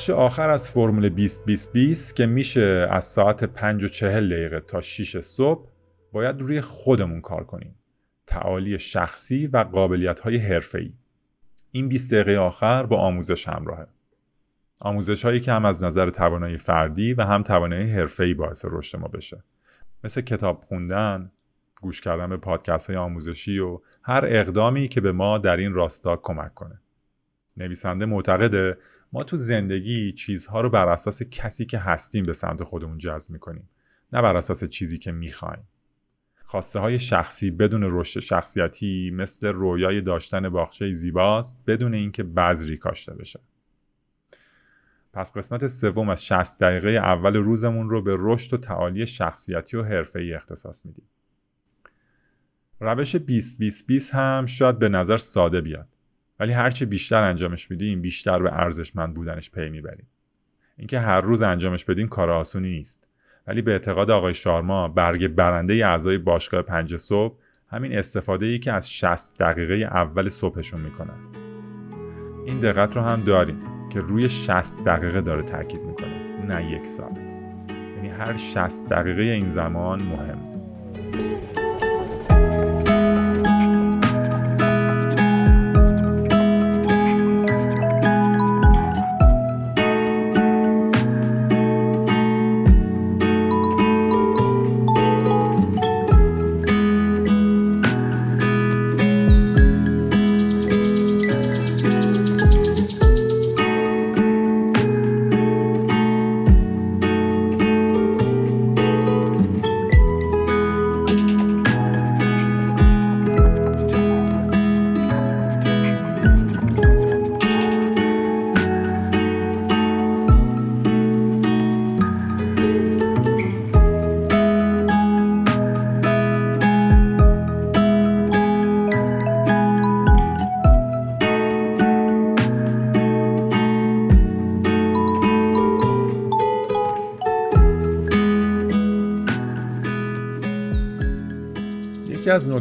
بخش آخر از فرمول 20 20 20 که میشه از ساعت 5 و 40 دقیقه تا 6 صبح باید روی خودمون کار کنیم. تعالی شخصی و قابلیت های حرفه‌ای. این 20 دقیقه آخر با آموزش همراهه. آموزش هایی که هم از نظر توانایی فردی و هم توانایی حرفه‌ای باعث رشد ما بشه. مثل کتاب خوندن، گوش کردن به پادکست های آموزشی و هر اقدامی که به ما در این راستا کمک کنه. نویسنده معتقده ما تو زندگی چیزها رو بر اساس کسی که هستیم به سمت خودمون جذب می‌کنیم نه بر اساس چیزی که می‌خوایم خواسته های شخصی بدون رشد شخصیتی مثل رویای داشتن باغچه زیباست بدون اینکه بذری کاشته بشه پس قسمت سوم از 60 دقیقه اول روزمون رو به رشد و تعالی شخصیتی و حرفه‌ای اختصاص میدیم. روش 20 20 20 هم شاید به نظر ساده بیاد. ولی هرچی بیشتر انجامش میدیم بیشتر به ارزشمند بودنش پی می‌بریم اینکه هر روز انجامش بدیم کار آسونی نیست. ولی به اعتقاد آقای شارما برگ برنده اعضای باشگاه پنج صبح همین استفاده ای که از 60 دقیقه اول صبحشون می‌کنن این دقت رو هم داریم که روی 60 دقیقه داره تاکید می‌کنه نه یک ساعت. یعنی هر 60 دقیقه این زمان مهم.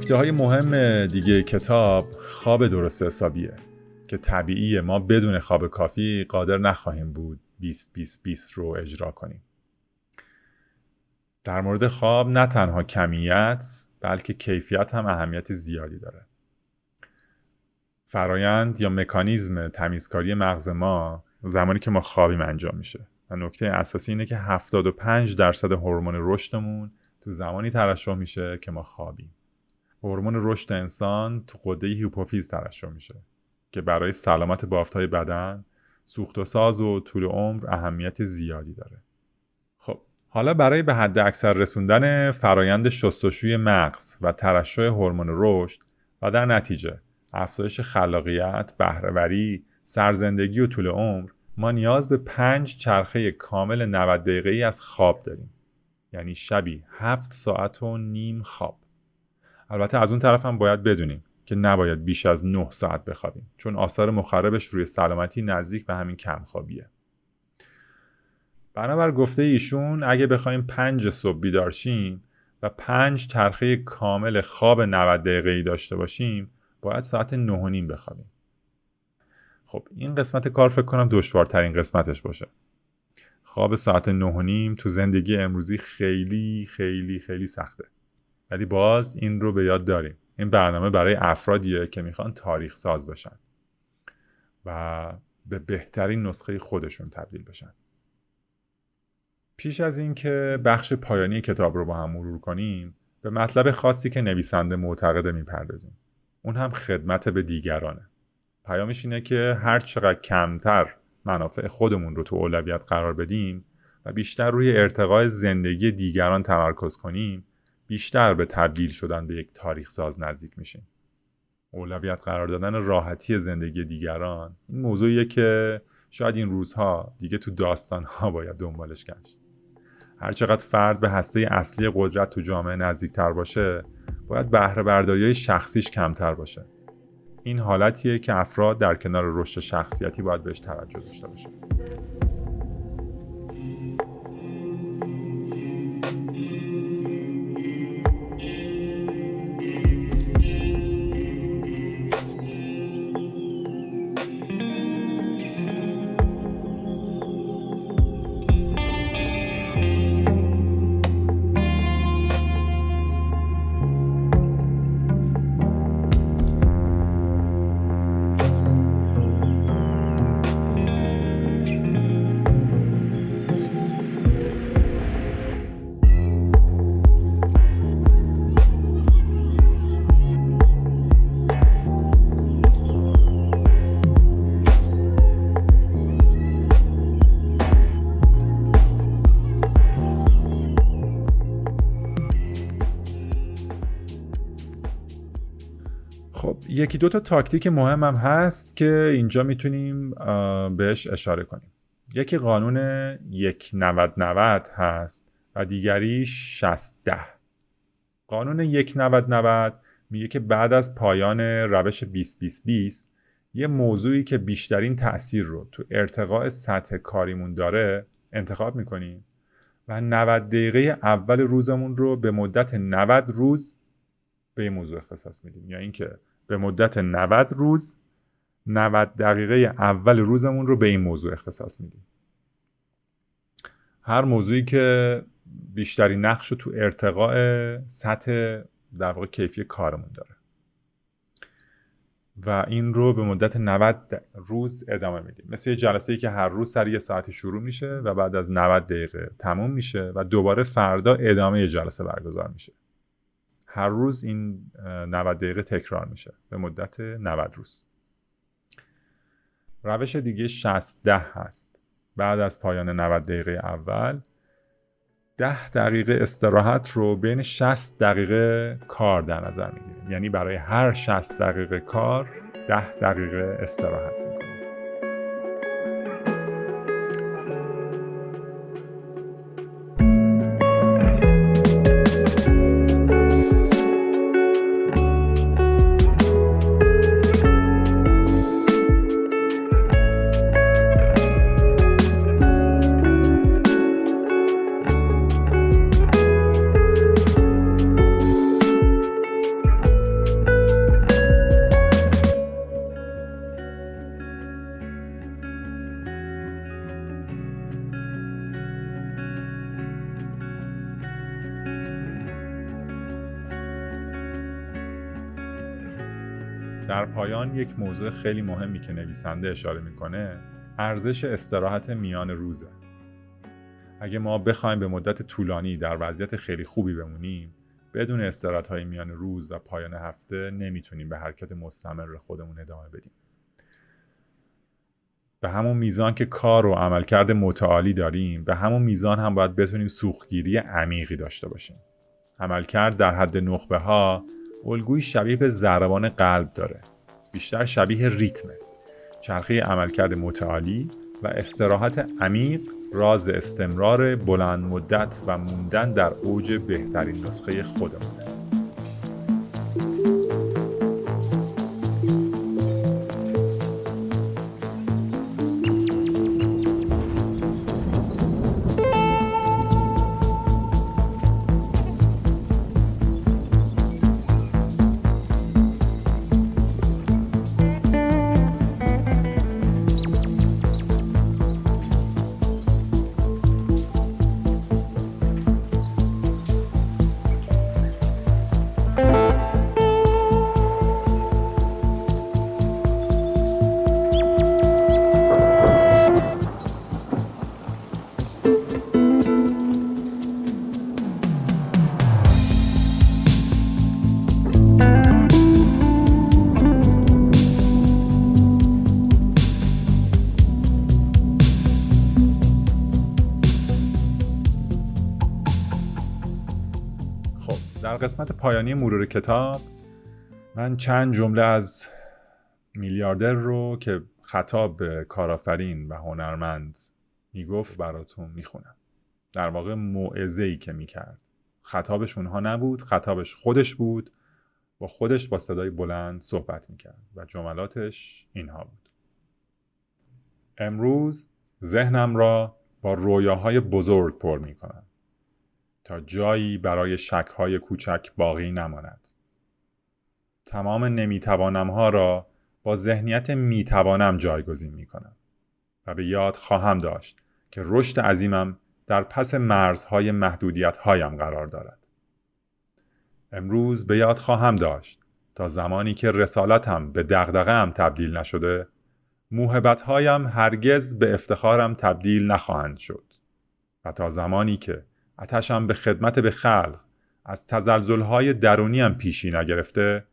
نکته های مهم دیگه کتاب خواب درست حسابیه که طبیعیه. ما بدون خواب کافی قادر نخواهیم بود 20 20 20 رو اجرا کنیم. در مورد خواب نه تنها کمیت بلکه کیفیت هم اهمیت زیادی داره. فرایند یا مکانیزم تمیزکاری مغز ما زمانی که ما خوابیم انجام میشه. و نکته اساسی اینه که 75 درصد هورمون رشدمون تو زمانی ترشح میشه که ما خوابیم. هورمون رشد انسان تو قده هیپوفیز ترشح میشه که برای سلامت بافتهای بدن سوخت و ساز و طول عمر اهمیت زیادی داره. خب حالا برای به حد اکثر رسوندن فرایند شستشوی مغز و ترشح هورمون رشد و در نتیجه افزایش خلاقیت، بهرهوری، سرزندگی و طول عمر ما نیاز به پنج چرخه کامل 90 دقیقه‌ای از خواب داریم. یعنی شبی هفت ساعت و نیم خواب. البته از اون طرف هم باید بدونیم که نباید بیش از 9 ساعت بخوابیم چون آثار مخربش روی سلامتی نزدیک به همین کمخوابیه. بنابر گفته ایشون اگه بخوایم پنج صبح بیدار شیم و پنج چرخه کامل خواب 90 دقیقه‌ای داشته باشیم باید ساعت 9 و نیم بخوابیم. خب این قسمت کار فکر کنم دشوارترین قسمتش باشه. خواب ساعت 9 و نیم تو زندگی امروزی خیلی خیلی خیلی سخته. ولی باز این رو به یاد داریم. این برنامه برای افرادیه که می‌خوان تاریخ ساز بشن و به بهترین نسخه خودشون تبدیل بشن. پیش از اینکه بخش پایانی کتاب رو با هم مرور کنیم به مطلب خاصی که نویسنده معتقده می‌پردازیم. اون هم خدمت به دیگرانه. پیامش اینه که هر چقدر کمتر منافع خودمون رو تو اولویت قرار بدیم و بیشتر روی ارتقای زندگی دیگران تمرکز کنیم بیشتر به تبدیل شدن به یک تاریخ ساز نزدیک میشیم. اولویت قرار دادن راحتی زندگی دیگران این موضوعیه که شاید این روزها دیگه تو داستان ها باید دنبالش گشت. هرچقدر فرد به هسته اصلی قدرت تو جامعه نزدیکتر باشه باید بهره برداری های شخصیش کمتر باشه. این حالتیه که افراد در کنار رشد شخصیتی باید بهش توجه داشته باشه یکی دو تا تاکتیک مهم هم هست که اینجا می‌تونیم بهش اشاره کنیم. یکی قانون یک نود نود هست و دیگری شست ده. قانون یک نود نود میگه که بعد از پایان روش 20 20 20 یه موضوعی که بیشترین تاثیر رو تو ارتقاء سطح کاریمون داره انتخاب می‌کنیم و 90 دقیقه اول روزمون رو به مدت 90 روز به این موضوع اختصاص میدیم. یا اینکه به مدت 90 روز 90 دقیقه اول روزمون رو به این موضوع اختصاص میدیم. هر موضوعی که بیشتری نقش رو تو ارتقاء سطح در واقع کیفی کارمون داره. و این رو به مدت 90 روز ادامه میدیم. مثل یه جلسه ای که هر روز سر یه ساعتی شروع میشه و بعد از 90 دقیقه تموم میشه و دوباره فردا ادامه یه جلسه برگزار میشه. هر روز این 90 دقیقه تکرار میشه به مدت 90 روز. روش دیگه 60 ده هست. بعد از پایان 90 دقیقه اول 10 دقیقه استراحت رو بین 60 دقیقه کار در نظر می‌گیریم. یعنی برای هر 60 دقیقه کار 10 دقیقه استراحت می‌گیریم یک موضوع خیلی مهمی که نویسنده اشاره می‌کنه ارزش استراحت میان روزه. اگه ما بخوایم به مدت طولانی در وضعیت خیلی خوبی بمونیم بدون استراحت های میان روز و پایان هفته نمی‌تونیم به حرکت مستمر خودمون ادامه بدیم. به همون میزان که کار و عملکرد متعالی داریم به همون میزان هم باید بتونیم سوختگیری عمیقی داشته باشیم. عملکرد در حد نخبه ها الگوی شبیه به ضربان قلب داره. بیشتر شبیه ریتمه. چرخه عملکرد متعالی و استراحت عمیق راز استمرار بلند مدت و موندن در اوج بهترین نسخه خودمونه. قسمت پایانی مرور کتاب. من چند جمله از میلیاردر رو که خطاب به کارآفرین و هنرمند می‌گفت براتون می‌خونم. در واقع موعظه ای که می‌کرد. خطابش اونها نبود خطابش خودش بود. با خودش با صدای بلند صحبت می‌کرد و جملاتش اینها بود. امروز ذهنم را با رویاهای بزرگ پر می‌کنم. جایی برای شکهای کوچک باقی نماند. تمام نمی‌توانم ها را با ذهنیت می‌توانم جایگزین می کنم و به یاد خواهم داشت که رشد عظیمم در پس مرزهای محدودیت هایم قرار دارد. امروز به یاد خواهم داشت تا زمانی که رسالتم به دغدغه هم تبدیل نشده موهبت هایم هرگز به افتخارم تبدیل نخواهند شد و تا زمانی که اتشم به خدمت به خلق. از تزلزلهای درونیم پیشی نگرفته.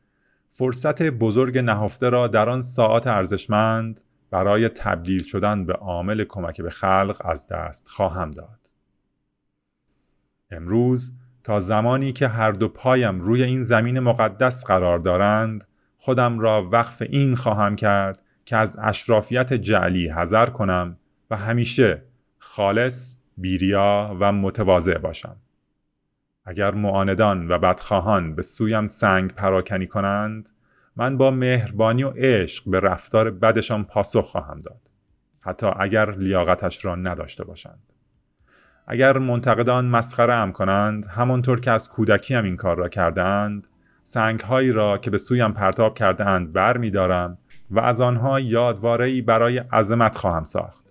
فرصت بزرگ نهفته را در آن ساعات ارزشمند برای تبدیل شدن به عامل کمک به خلق از دست خواهم داد. امروز تا زمانی که هر دو پایم روی این زمین مقدس قرار دارند خودم را وقف این خواهم کرد که از اشرافیت جعلی حذر کنم و همیشه خالص، بیریا و متواضع باشم. اگر معاندان و بدخواهان به سویم سنگ پراکنی کنند من با مهربانی و عشق به رفتار بدشان پاسخ خواهم داد حتی اگر لیاقتش را نداشته باشند اگر منتقدان مسخره ام کنند همانطور که از کودکی هم این کار را کردند سنگ هایی را که به سویم پرتاب کرده اند بر می دارم و از آنها یادوارهی برای عظمت خواهم ساخت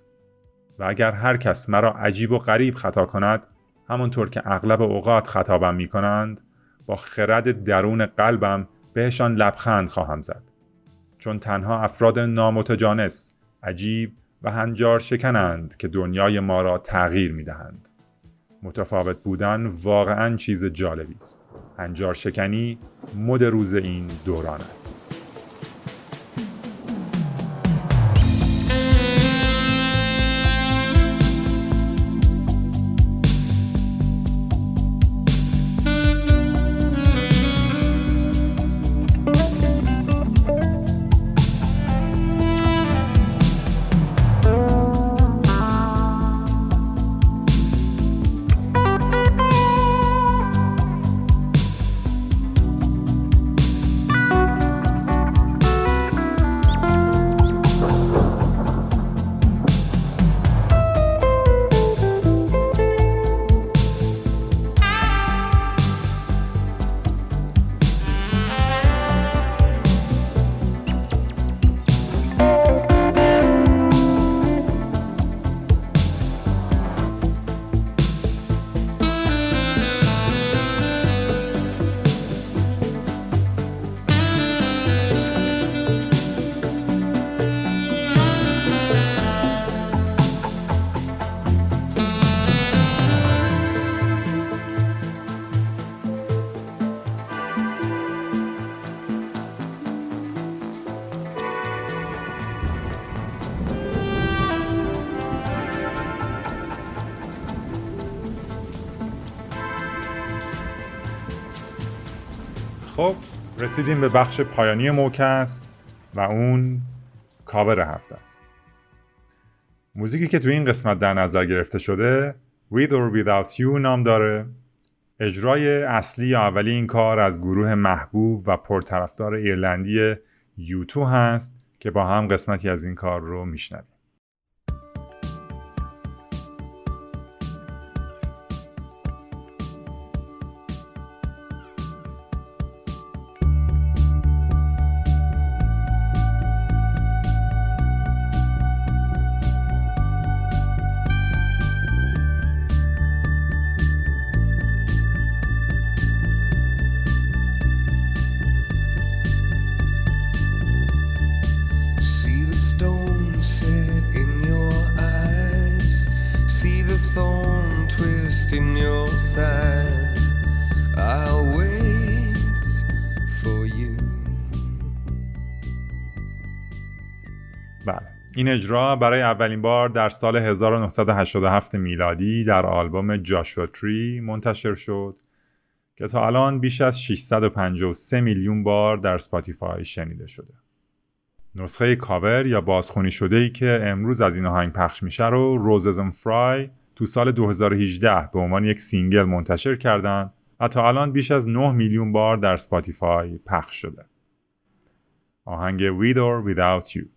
و اگر هر کس مرا عجیب و غریب خطا کند همانطور که اغلب اوقات خطابم می کنند با خرد درون قلبم بهشان لبخند خواهم زد چون تنها افراد نامتجانس عجیب و هنجار شکنند که دنیای ما را تغییر می دهند. متفاوت بودن واقعا چیز جالبی است. هنجار شکنی مد روز این دوران است. رسیدیم به بخش پایانی موکست و اون کاور هفته است. موزیکی که تو این قسمت در نظر گرفته شده With or Without You نام داره. اجرای اصلی یا اولی این کار از گروه محبوب و پرطرفدار ایرلندی یوتو هست که با هم قسمتی از این کار رو میشنویم. این اجرا برای اولین بار در سال 1987 میلادی در آلبوم Joshua Tree منتشر شد که تا الان بیش از 653 میلیون بار در Spotify شنیده شده. نسخه کاور یا بازخونی شده ای که امروز از این آهنگ پخش میشه رو Roses and Frey تو سال 2018 به عنوان یک single منتشر کردن و تا الان بیش از 9 میلیون بار در Spotify پخش شده. آهنگ or Without You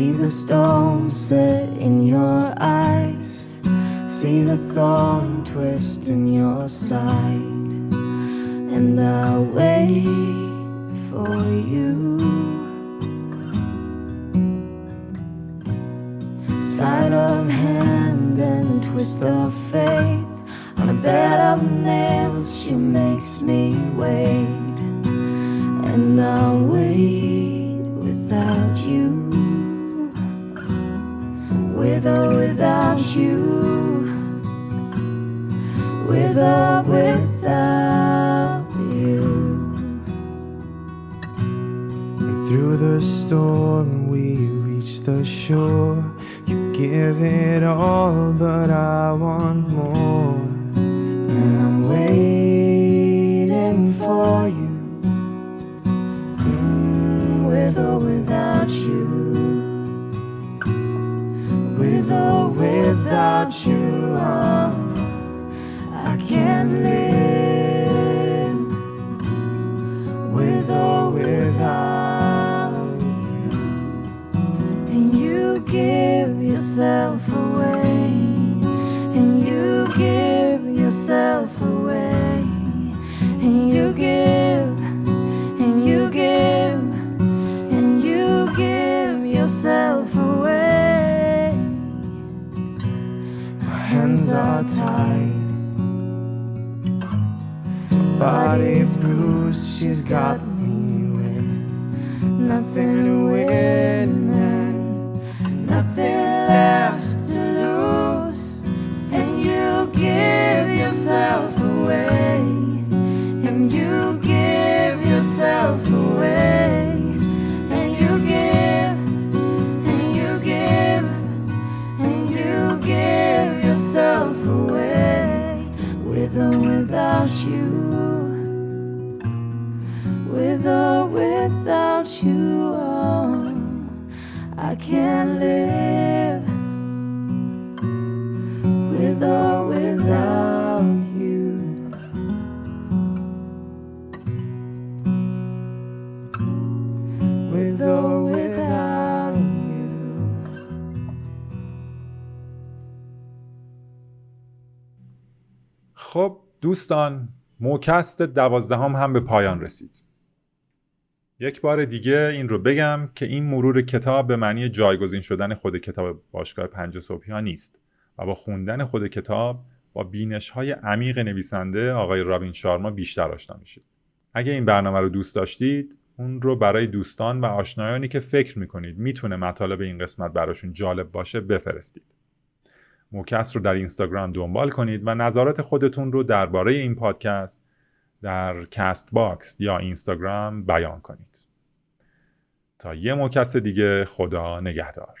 See the storm set in your eyes. See the thorn twist in your side. And I'll wait for you. Sleight of hand and twist of faith. On a bed of nails, she makes me wait. sure you give it all, but I want got me with nothing دوستان موکست دوازدهم هم به پایان رسید. یک بار دیگه این رو بگم که این مرور کتاب به معنی جایگزین شدن خود کتاب باشگاه پنج صبحی ها نیست و با خوندن خود کتاب با بینش های عمیق نویسنده آقای رابین شارما بیشتر آشنا میشید. اگه این برنامه رو دوست داشتید اون رو برای دوستان و آشنایانی که فکر می‌کنید می‌تونه مطالب این قسمت براشون جالب باشه بفرستید. موکست رو در اینستاگرام دنبال کنید و نظرات خودتون رو درباره این پادکست در Castbox یا اینستاگرام بیان کنید. تا یه موکست دیگه خدا نگهدار.